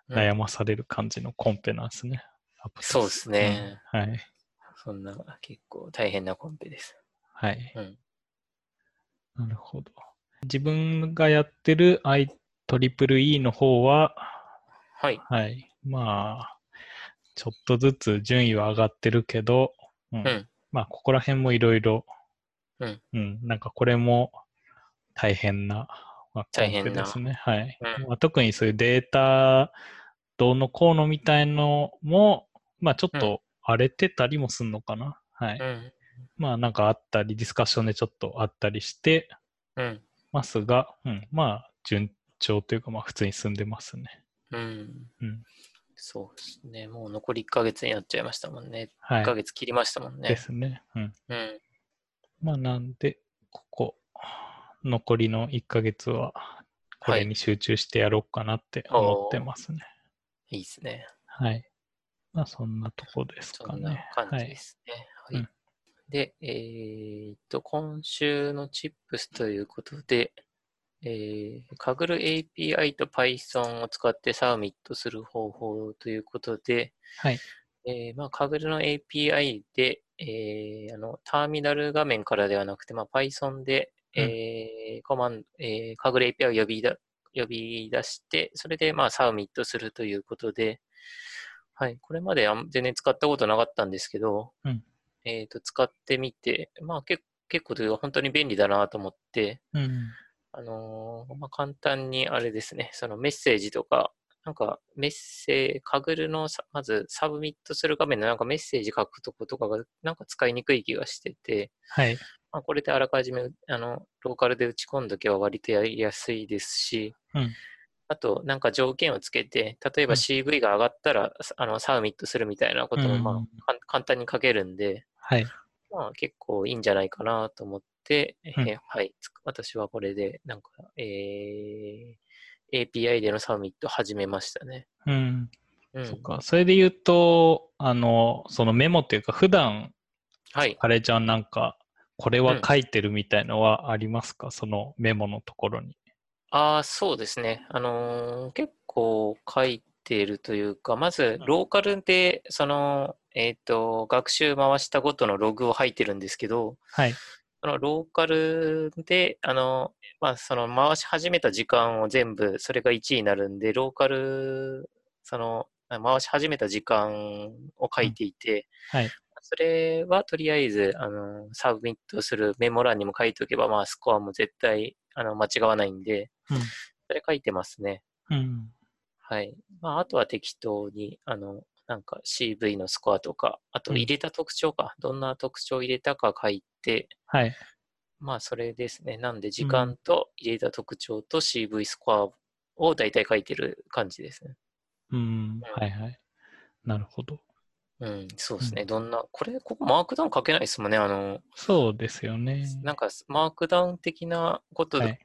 Speaker 1: うん
Speaker 2: 悩まされる感じのコンペなんですね。アプトス
Speaker 1: そうですね。
Speaker 2: うんはい。
Speaker 1: そんな結構大変なコンペです。
Speaker 2: はい。
Speaker 1: うん。
Speaker 2: なるほど。自分がやってる IEEE の方は、
Speaker 1: はい。
Speaker 2: はい。まあ、ちょっとずつ順位は上がってるけど、うん
Speaker 1: うん
Speaker 2: まあ、ここら辺もいろいろ、
Speaker 1: うん
Speaker 2: なんかこれも大変な、まあ、コン
Speaker 1: 大変な
Speaker 2: ペですね。はい。
Speaker 1: うん
Speaker 2: まあ、特にそういうデータ、どうのこうのみたいのも、まあ、ちょっ
Speaker 1: うん
Speaker 2: と荒れてたりもすんのかな。はい。
Speaker 1: うん。
Speaker 2: まあ、なんかあったり、ディスカッションでちょっとあったりして
Speaker 1: うん。
Speaker 2: ますが、うん、まあ、順調というか、まあ、普通に進んでますね。
Speaker 1: うん。
Speaker 2: うん。
Speaker 1: そうですね。もう残り1ヶ月になっちゃいましたもんね。1ヶ
Speaker 2: はい。
Speaker 1: 月切りましたもんね。
Speaker 2: ですね。うん。
Speaker 1: うん。
Speaker 2: まあ、なんで、ここ、残りの1ヶ月は、これに集中してやろうかなって思ってますね。
Speaker 1: いいですね。
Speaker 2: はい。まあ、そんなとこです
Speaker 1: そんな
Speaker 2: かね。
Speaker 1: 感じ
Speaker 2: はい。
Speaker 1: ですね。はい。
Speaker 2: うん
Speaker 1: で、えーっと、今週のチップスということで、えー、かぐる API と Python を使ってサーミットする方法ということで、
Speaker 2: はい。
Speaker 1: えーまあ、かぐるの API で、えーあの、ターミナル画面からではなくて、まあ、Python で、
Speaker 2: うん
Speaker 1: えーコマン、えー、かぐる API を呼びだ呼び出して、それで、まあ、サーミットするということで、はい、これまであん全然使ったことなかったんですけど、
Speaker 2: うん
Speaker 1: えっ、と、使ってみて、まあ、結結構というか本当に便利だなと思って、
Speaker 2: うん。
Speaker 1: あのーまあ、簡単にあれですね、そのメッセージとか、なんかメッセージ、 Kaggle のさまずサブミットする画面のなんかメッセージ書くとことかがなんか使いにくい気がしてて、
Speaker 2: はい。
Speaker 1: まあ、これであらかじめあのローカルで打ち込んどけば割とやりやすいですし、
Speaker 2: うん
Speaker 1: あとなんか条件をつけて、例えば
Speaker 2: うん
Speaker 1: CV が上がったら、あのサブミットするみたいなことも、まあ
Speaker 2: うん
Speaker 1: 簡単に書けるんで、
Speaker 2: はい。
Speaker 1: まあ、結構いいんじゃないかなと思って、
Speaker 2: うん
Speaker 1: えーはい、つ私はこれで、なんか、えー API でのサブミット始めましたね。
Speaker 2: うん。
Speaker 1: うん
Speaker 2: そっか。それで言うと、あの、そのメモっていうか、普段、
Speaker 1: はい。
Speaker 2: あれちゃんなんか、これは書いてるみたいのはありますか、そのメモのところに。
Speaker 1: ああ、そうですね。あのー結構書いているというか、まず
Speaker 2: うん、
Speaker 1: ローカルで、その、えっ、と、学習回したごとのログを入ってるんですけど、
Speaker 2: はい。
Speaker 1: そのローカルで、あの、まあ、その回し始めた時間を全部、それが1になるんで、ローカル、その、回し始めた時間を書いていて、
Speaker 2: はい。
Speaker 1: それはとりあえず、あの、サブミットするメモ欄にも書いておけば、まあ、スコアも絶対、あの、間違わないんで、
Speaker 2: うん
Speaker 1: それ書いてますね。
Speaker 2: うん。
Speaker 1: はい。まあ、あとは適当に、あの、なんか CV のスコアとか、あと
Speaker 2: うん
Speaker 1: 入れた特徴か、どんな特徴を入れたか書いて、
Speaker 2: はい。
Speaker 1: まあ、それですね。なんで、時間と入れた特徴と CV スコアを大体書いてる感じですね。
Speaker 2: うん。はいはい。なるほど。
Speaker 1: うん、そうですね。どんな、これ、ここマークダウン書けないですもんね。あの、
Speaker 2: そうですよね。
Speaker 1: なんか、マークダウン的なことで、
Speaker 2: はい。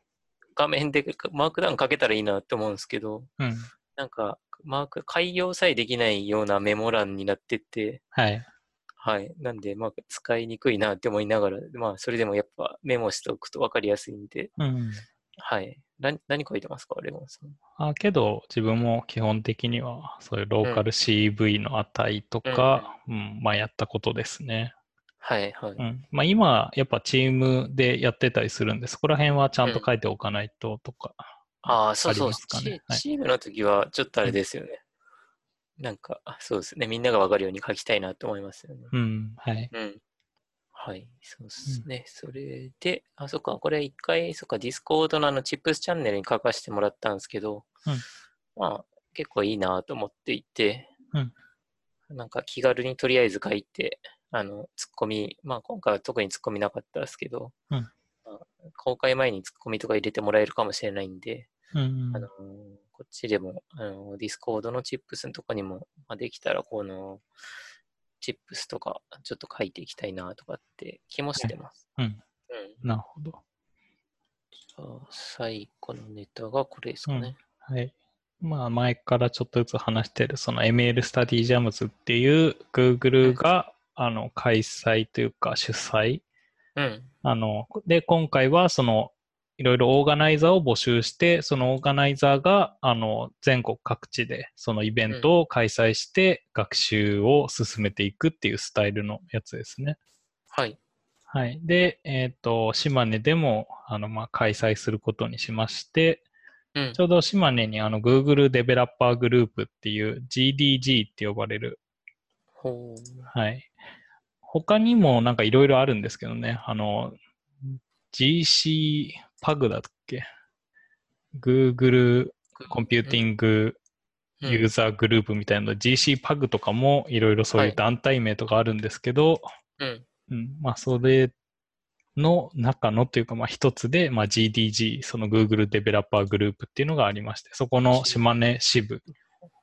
Speaker 1: 画面でマークダウン書けたらいいなって思うんですけど、
Speaker 2: うん。
Speaker 1: なんか、マーク、改行さえできないようなメモ欄になってて、
Speaker 2: はい。
Speaker 1: はい。なんで、まあ、使いにくいなって思いながら、まあ、それでもやっぱメモしておくと分かりやすいんで、
Speaker 2: うん。
Speaker 1: はい。何何書いてますか、レモンさん。
Speaker 2: あけど、自分も基本的には、そういうローカル CV の値とか、うん、まあやったことですね。
Speaker 1: はい、はい。
Speaker 2: うん。まあ今、やっぱチームでやってたりするんで、そこら辺はちゃんと書いておかないととか。
Speaker 1: ああ、そうそう、チ
Speaker 2: はい
Speaker 1: チームの時はちょっとあれですよね。なんか、あそうですね。みんなが分かるように書きたいなと思いますよね。
Speaker 2: うん、はい。
Speaker 1: うん。はい、そうですね。それで、あ、そっか、これ一回、そっか、 Discord のあのチップスチャンネルに書かせてもらったんですけど、
Speaker 2: うん
Speaker 1: まあ、結構いいなと思っていて、
Speaker 2: うん
Speaker 1: なんか気軽にとりあえず書いて、あの、ツッコミ、まあ今回は特にツッコミなかったですけど、
Speaker 2: うん
Speaker 1: まあ公開前にツッコミとか入れてもらえるかもしれないんで、
Speaker 2: うん
Speaker 1: あのーこっちでも、あの Discord のチップスのとこにも、まあ、できたら、この、チップスとか、ちょっと書いていきたいなとかって気もしてます。
Speaker 2: うん。
Speaker 1: うん。
Speaker 2: なるほど。
Speaker 1: じゃあ、最後のネタがこれですかね。
Speaker 2: はい。まあ、前からちょっとずつ話してる、その ML スタディジャムズっていう Google が、あの、開催というか主催。
Speaker 1: うん。
Speaker 2: あの、で、今回はその、いろいろオーガナイザーを募集して、そのオーガナイザーが、あの、全国各地でそのイベントを開催して、学習を進めていくっていうスタイルのやつですね。
Speaker 1: はい。
Speaker 2: はい。で、えっ、と、島根でも、あの、まあ、開催することにしまして、
Speaker 1: うん
Speaker 2: ち。ょうど島根にあの Google デベロッパーグループっていう GDG って呼ばれる、
Speaker 1: ほう。
Speaker 2: はい。他にもなんかいろいろあるんですけどね、あの、GC パグだっけ ?Google コンピューティング
Speaker 1: うん
Speaker 2: ユーザーグループみたいなの、GC パグとかもいろいろそういう団体名とかあるんですけど、
Speaker 1: うん。
Speaker 2: うん、まあそれの中のというかまあ一つで、まあ、GDG、その Google デベロッパーグループっていうのがありまして、そこの島根支部、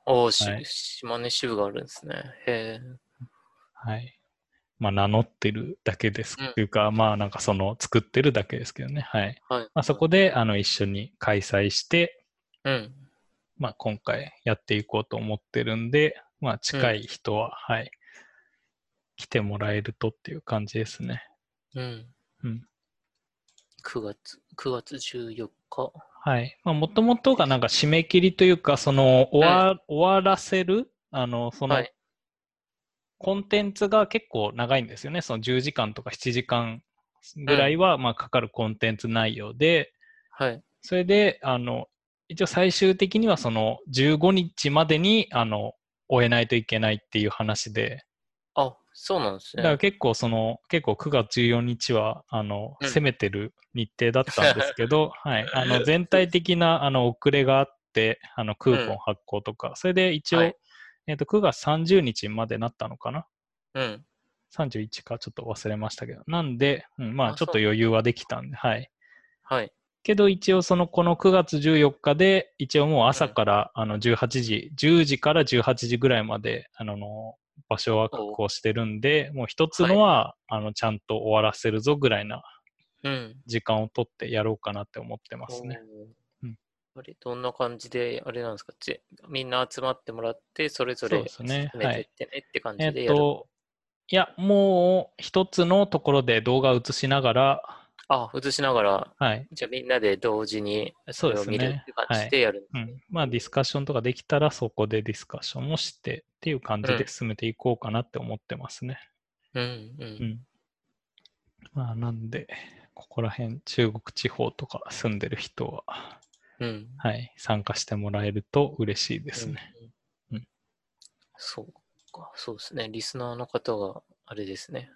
Speaker 1: おーし、
Speaker 2: はい
Speaker 1: 島根支部があるんですね。へえ。
Speaker 2: はい。まあ名乗ってるだけです
Speaker 1: うん
Speaker 2: というか、まあなんかその作ってるだけですけどね。はい。
Speaker 1: はい。
Speaker 2: まあそこであの一緒に開催して、
Speaker 1: うん。
Speaker 2: まあ今回やっていこうと思ってるんで、まあ近い人は、はい。来てもらえるとっていう感じですね。
Speaker 1: うん。
Speaker 2: うん。
Speaker 1: 9月、9月14日。
Speaker 2: はい。まあ、もともとがなんか締め切りというか、その、終わ、終わらせる、あの、その、
Speaker 1: はい
Speaker 2: コンテンツが結構長いんですよね。その10時間とか7時間ぐらいは、まあ、かかるコンテンツ内容で、
Speaker 1: はい。
Speaker 2: それで、あの、一応最終的にはその15日までに、あの、終えないといけないっていう話で、
Speaker 1: あ、そうなんですね。
Speaker 2: だから結構その、結構9月14日は、あの、
Speaker 1: うん
Speaker 2: 攻めてる日程だったんですけど、はい。あの、全体的な、あの、遅れがあって、あの、クーポン発行とか、それで一応、
Speaker 1: はい
Speaker 2: えっ、と、9月30日までなったのかな？
Speaker 1: うん。
Speaker 2: 31かちょっと忘れましたけど。なんで、うん、まあ
Speaker 1: あ
Speaker 2: ちょっと余裕はできたんで、はい。
Speaker 1: はい。
Speaker 2: けど一応そのこの9月14日で、一応もう朝から、あの18時、10時から18時ぐらいまで、あの、場所は確保してるんで、もう一つのは、あの、ちゃんと終わらせるぞぐらいな
Speaker 1: うん。
Speaker 2: 時間を取ってやろうかなって思ってますね。うん
Speaker 1: あれ、どんな感じで、あれなんですかぜみんな集まってもらって、それぞれ進めてってねって感
Speaker 2: え
Speaker 1: じでやる。
Speaker 2: っと、いや、もう一つのところで動画を映しながら、
Speaker 1: あ、映しながら、
Speaker 2: はい。
Speaker 1: じゃあみんなで同時にそれを見るって感じでやるんですね。
Speaker 2: うん。まあディスカッションとかできたらそこでディスカッションもしてっていう感じで進めていこうかなって思ってますね。
Speaker 1: うん、う。
Speaker 2: うんん。まあなんで、ここら辺中国地方とか住んでる人は、
Speaker 1: うん。
Speaker 2: はい、参加してもらえると嬉しいですね。
Speaker 1: うん
Speaker 2: うん
Speaker 1: そうか、そうですね。リスナーの方が、あれですね。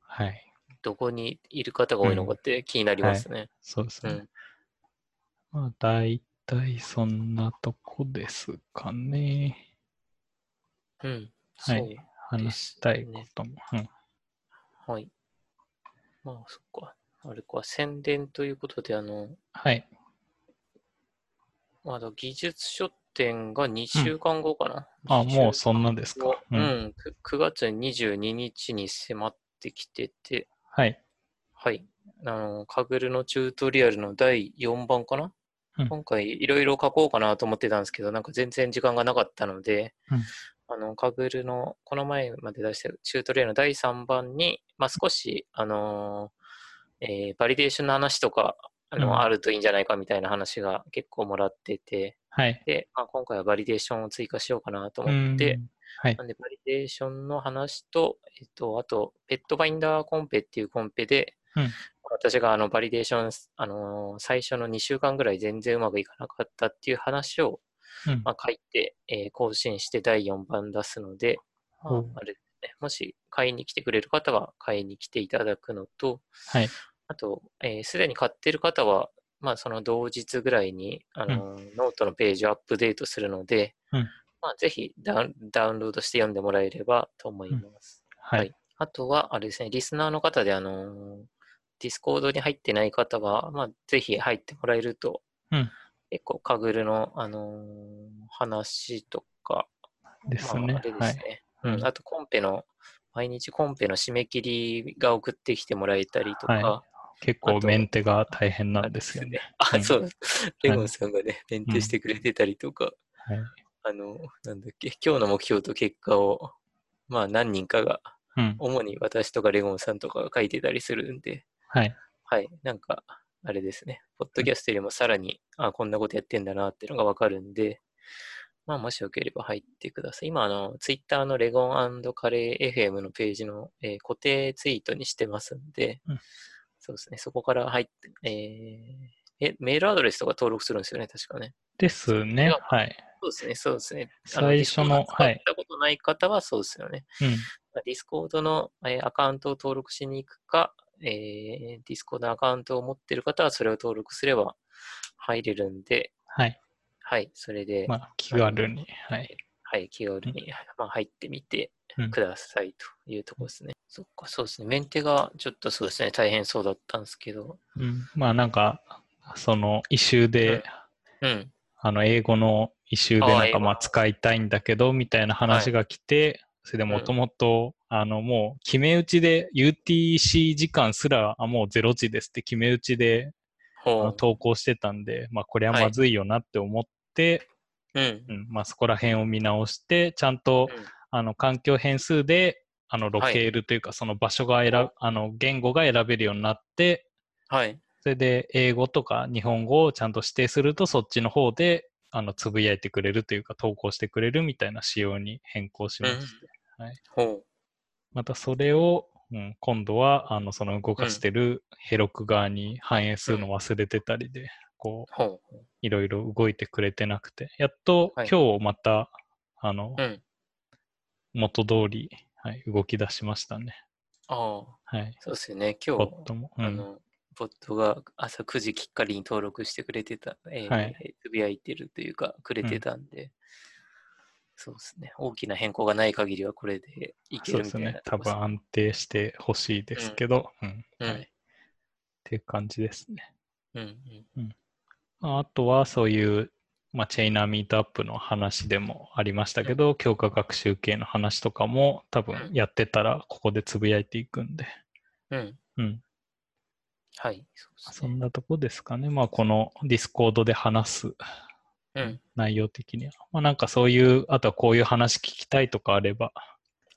Speaker 2: はい。
Speaker 1: どこにいる方が多いのかって気になりますね。
Speaker 2: そうですね。
Speaker 1: うん。
Speaker 2: まあ大体そんなとこですかね。
Speaker 1: うん。
Speaker 2: はい。話したいことも。うん。
Speaker 1: はい。まあ、そっか。あれか、宣伝ということで、あの、
Speaker 2: はい。
Speaker 1: まだ技術書店が2週間後かな。
Speaker 2: あ、もうそんなですか。
Speaker 1: う。ん、く 9, 月22日に迫ってきてて、
Speaker 2: はい。
Speaker 1: はい。あの、カグルのチュートリアルの第4番かな、
Speaker 2: うん
Speaker 1: 今回いろいろ書こうかなと思ってたんですけど、なんか全然時間がなかったので、
Speaker 2: うん
Speaker 1: あの、 Kaggle の、この前まで出したチュートリアルの第3番に、まあ、少し、あのーえーバリデーションの話とか、あの、
Speaker 2: うん。
Speaker 1: あるといいんじゃないかみたいな話が結構もらってて、
Speaker 2: はい。
Speaker 1: で、まあ、今回はバリデーションを追加しようかなと
Speaker 2: うん
Speaker 1: 思って、
Speaker 2: はい。
Speaker 1: なんで、バリデーションの話と、えっと、あと、 PetFinder コンペっていうコンペで、
Speaker 2: うん。
Speaker 1: 私があのバリデーション、あのー最初の2週間ぐらい全然うまくいかなかったっていう話を、
Speaker 2: うん。
Speaker 1: まあ、書いて、えー更新して第4番出すので、まああれね、もし買いに来てくれる方は買いに来ていただくのと、
Speaker 2: はい。
Speaker 1: あと、えーすでに買ってる方は、まあ、その同日ぐらいに、あのーノートのページをアップデートするので、
Speaker 2: うん
Speaker 1: まあ、ぜひダウンロードして読んでもらえればと思います。
Speaker 2: はい。
Speaker 1: はいあとは、あれですね、リスナーの方で、あのー Discord に入ってない方は、まあ、ぜひ入ってもらえると、
Speaker 2: うん
Speaker 1: 結構、カグルの、あのー話とか、
Speaker 2: ですね。
Speaker 1: まあ、あれで
Speaker 2: はい。
Speaker 1: すね、
Speaker 2: うん
Speaker 1: うんあと、コンペの、毎日コンペの締め切りが送ってきてもらえたりとか、
Speaker 2: は結構メンテが大変なんですよね。
Speaker 1: あ、
Speaker 2: うん
Speaker 1: そう、レゴンさんがね、メンテしてくれてたりとか、
Speaker 2: はい。
Speaker 1: あの、なんだっけ、今日の目標と結果を、まあ何人かが、
Speaker 2: うん。
Speaker 1: 主に私とかレゴンさんとかが書いてたりするんで、
Speaker 2: はい。
Speaker 1: はい、なんか、あれですね、ポッドキャストよりもさらに、あ、こんなことやってんだなっていうのがわかるんで、まあ、もしよければ入ってください。今、あの、ツイッターのレゴンカレー FM のページの、えー固定ツイートにしてますんで、
Speaker 2: うん
Speaker 1: そうですね、そこから入って、えーえ、メールアドレスとか登録するんですよね、確かね。
Speaker 2: ですね。はい。
Speaker 1: そうですね、そうですね。
Speaker 2: 最初の
Speaker 1: Discord 使ったことない方はそうですよね。
Speaker 2: うん。
Speaker 1: Discord の、えーアカウントを登録しに行くか、えー、 Discord のアカウントを持ってる方はそれを登録すれば入れるんで、
Speaker 2: はい。
Speaker 1: はい、それで、
Speaker 2: まあ、気軽に。はい。
Speaker 1: はい、気軽に、まあ、入ってみて
Speaker 2: うん
Speaker 1: くださいというところですね。そっか、そうですね。メンテがちょっとそうですね、大変そうだったんですけど、
Speaker 2: うん。まあ、なんか、その、イシューで、
Speaker 1: うん、
Speaker 2: あの、英語のイシ
Speaker 1: ューで、
Speaker 2: なんか、まあ、使いたいんだけど、みたいな話が来て、それでもともと、あの、もう、決め打ちで、UTC 時間すら、あ、もう0時ですって決め打ちで、投稿してたんで、まあ、これはまずいよなって思って、
Speaker 1: うん、
Speaker 2: うん、まあ、そこら辺を見直して、ちゃんと、
Speaker 1: うん
Speaker 2: あの、環境変数で、あの、ロケールというか、その場所が選ぶ、あの、言語が選べるようになって、
Speaker 1: はい、
Speaker 2: それで、英語とか日本語をちゃんと指定すると、そっちの方で、あの、つぶやいてくれるというか、投稿してくれるみたいな仕様に変更しまして、
Speaker 1: ほう、
Speaker 2: またそれを、うん、今度は、あの、その動かしてるヘロク側に反映するの忘れてたりで、こう、
Speaker 1: ほう、
Speaker 2: いろいろ動いてくれてなくて、やっと
Speaker 1: はい。
Speaker 2: 今日また、あの、
Speaker 1: うん、
Speaker 2: 元通り、はい、動き出しましたね。
Speaker 1: ああ、
Speaker 2: はい。
Speaker 1: そうですよね。今日
Speaker 2: ボッ、トも。うん、
Speaker 1: あの、ボットが朝9時きっかりに登録してくれてた、えー
Speaker 2: はい
Speaker 1: つぶやいてるというか、くれてたんで、そうですね。大きな変更がない限りはこれでいけ
Speaker 2: そうです
Speaker 1: るみたいな
Speaker 2: ね。多分安定してほしいですけど、うん。
Speaker 1: うん
Speaker 2: はい。っていう感じですね。
Speaker 1: うんうん。
Speaker 2: まああとはそういう、まあ、 Chainer Meetup の話でもありましたけど、強化学習系の話とかも多分やってたらここでつぶやいていくんで、
Speaker 1: うん。
Speaker 2: うん。
Speaker 1: はい。そね。
Speaker 2: そんなとこですかね。まあ、この Discord で話す
Speaker 1: うん。
Speaker 2: 内容的には。まあ、なんかそういう、あとはこういう話聞きたいとかあれば、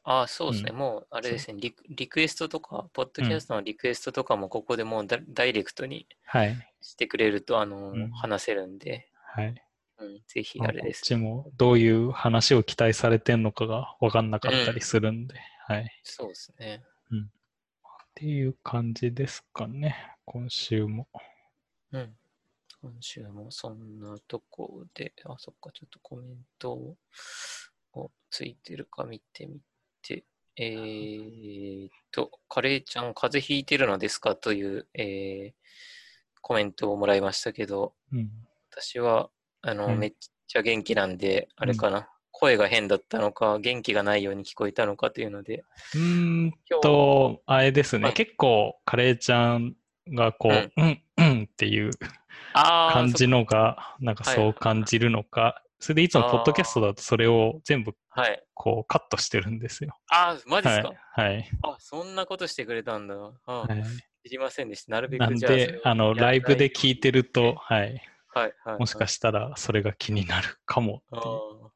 Speaker 1: ああ、そうですね。
Speaker 2: うん
Speaker 1: もう、あれですねリク。リクエストとか、ポッドキャストのリクエストとかもここでもうダダイレクトに
Speaker 2: はい。
Speaker 1: してくれると、あの、
Speaker 2: うん
Speaker 1: 話せるんで、
Speaker 2: はい。
Speaker 1: うん、ぜひ
Speaker 2: まあ
Speaker 1: あれです。
Speaker 2: こっちもどういう話を期待されてんのかが分かんなかったりするんで、はい。っ
Speaker 1: そうですね。
Speaker 2: ていう感じですかね。今週も。
Speaker 1: うん。今週もそんなとこで、あ、そっか、ちょっとコメントををついてるか見てみて、えーっと、カレーちゃん、風邪ひいてるのですか？という、えーコメントをもらいましたけど、
Speaker 2: うん。
Speaker 1: 私は、あの、
Speaker 2: うん
Speaker 1: めっちゃ元気なんで、あれかな、声が変だったのか、元気がないように聞こえたのかというので、
Speaker 2: うーんと、あれですね。
Speaker 1: はい
Speaker 2: 結構、カレーちゃんがこう、うん、うんっていう感じのが、なんか
Speaker 1: はい
Speaker 2: そう感じるのか、それでいつもポッドキャストだとそれを全部
Speaker 1: そはい。
Speaker 2: こうカットしてるんですよ。
Speaker 1: あー、マジですか、
Speaker 2: はい。はい。
Speaker 1: あ、そんなことしてくれたんだ。あ
Speaker 2: はい
Speaker 1: 知りませんでした。なるべ
Speaker 2: なん
Speaker 1: くじゃあそれを、
Speaker 2: であの、ライブで聞いてると、はい。
Speaker 1: はいはい、
Speaker 2: もしか
Speaker 1: し
Speaker 2: したらそれが気になるかも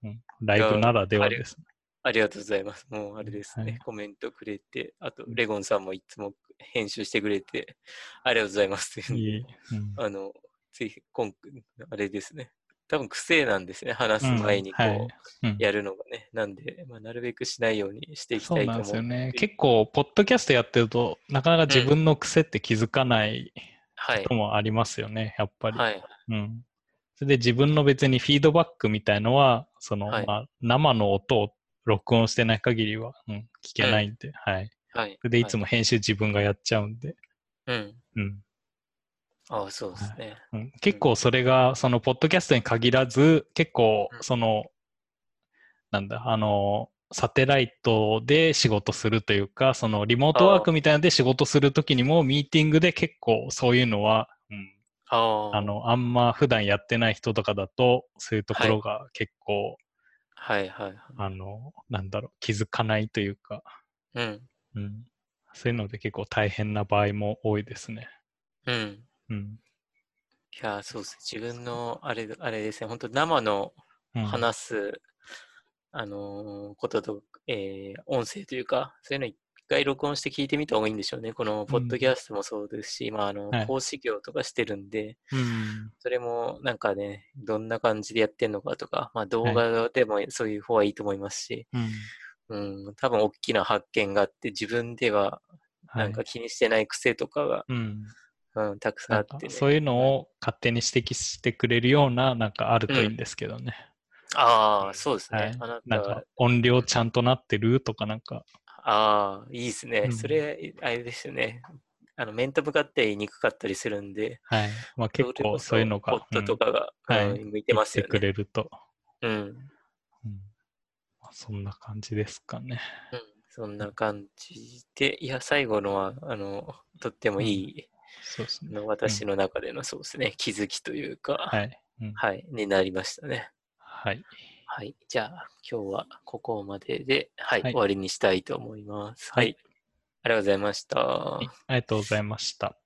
Speaker 2: うんライブならではですね。
Speaker 1: ありがとうございます。もうあれですね、
Speaker 2: はい
Speaker 1: コメントくれて、あと、レゴンさんもいつも編集してくれて、ありがとうございますいう
Speaker 2: いい。うん
Speaker 1: あの、つい、今、あれですね。多分癖なんですね。話す前にこう、
Speaker 2: うんはいうん
Speaker 1: やるのがね。なんで、まあ、なるべくしないようにしていきたいと思う。
Speaker 2: ですよね。結構、ポッドキャストやってると、なかなか自分の癖って気づかない
Speaker 1: はい
Speaker 2: こと。もありますよね、やっぱり。
Speaker 1: はい。
Speaker 2: うん。それで自分の別にフィードバックみたいのは、その、
Speaker 1: はい
Speaker 2: まあ、生の音を録音してない限りは、うん、聞けないんで、はい。
Speaker 1: はい。
Speaker 2: それでいつ
Speaker 1: も。
Speaker 2: も編集自分がやっちゃうんで、
Speaker 1: うん。
Speaker 2: うん。
Speaker 1: ああ、そうですね。
Speaker 2: うん、結構それが、その、ポッドキャストに限らず、結構
Speaker 1: う、ん
Speaker 2: その、なんだ、あの、サテライトで仕事するというか、そのリモートワークみたいなので仕事するときにも、ミーティングで結構そういうのは、うん、
Speaker 1: ああ。
Speaker 2: あ、の、あんま普段やってない人とかだと、そういうところが結構、
Speaker 1: はいはいはい。
Speaker 2: あの、なんだろう、気づかないというか、
Speaker 1: うん。
Speaker 2: うん。そういうので結構大変な場合も多いですね。
Speaker 1: うん。
Speaker 2: うん。
Speaker 1: いや、そうです。自分の、あれ、あれですね。本当生の
Speaker 2: うん、
Speaker 1: 話す、あのーことと、えー音声というか、そういうの一回録音して聞いてみた方がいいんでしょうね。このポッドキャストもそうですし、まあ、あの
Speaker 2: はい、
Speaker 1: 講師業とかしてるんで、
Speaker 2: うん。
Speaker 1: それもなんかね、どんな感じでやってんのかとか、まあ動画でもそういう方がいいと思いますし、
Speaker 2: うん。
Speaker 1: うん、多分大きな発見があって、自分では
Speaker 2: は
Speaker 1: ないんか気にしてない癖とかが、
Speaker 2: うん。
Speaker 1: うん、たくさんあってね。
Speaker 2: そういうのを勝手に指摘してくれるような、なんかあるといいんですけどね。
Speaker 1: ああ、そうですね。
Speaker 2: はい
Speaker 1: あな
Speaker 2: なんか音量ちゃんとなってるとかなんか、
Speaker 1: ああ、いいですね。
Speaker 2: うん
Speaker 1: それ、あれですよね。あの、面と向かって言いにくかったりするんで、
Speaker 2: はい。まあ結構
Speaker 1: そ
Speaker 2: ういうのが、
Speaker 1: ポットとかが、
Speaker 2: うんはい
Speaker 1: うん向いてますよ
Speaker 2: 言ってく
Speaker 1: ね。
Speaker 2: れると、
Speaker 1: うん。
Speaker 2: うんまあそんな感じですかね。
Speaker 1: うん。そんな感じで、いや、最後のは、あの、とってもいい、
Speaker 2: そうですね。
Speaker 1: 私の中でのそうですね、気づきというか、
Speaker 2: はい。うん
Speaker 1: はい、になりましたね。
Speaker 2: はい。
Speaker 1: はい。じゃあ、今日はここまでで、はい、
Speaker 2: はい
Speaker 1: 終わりにしたいと思います。
Speaker 2: は
Speaker 1: はいい。ありがとうございました。
Speaker 2: はいありがとうございました。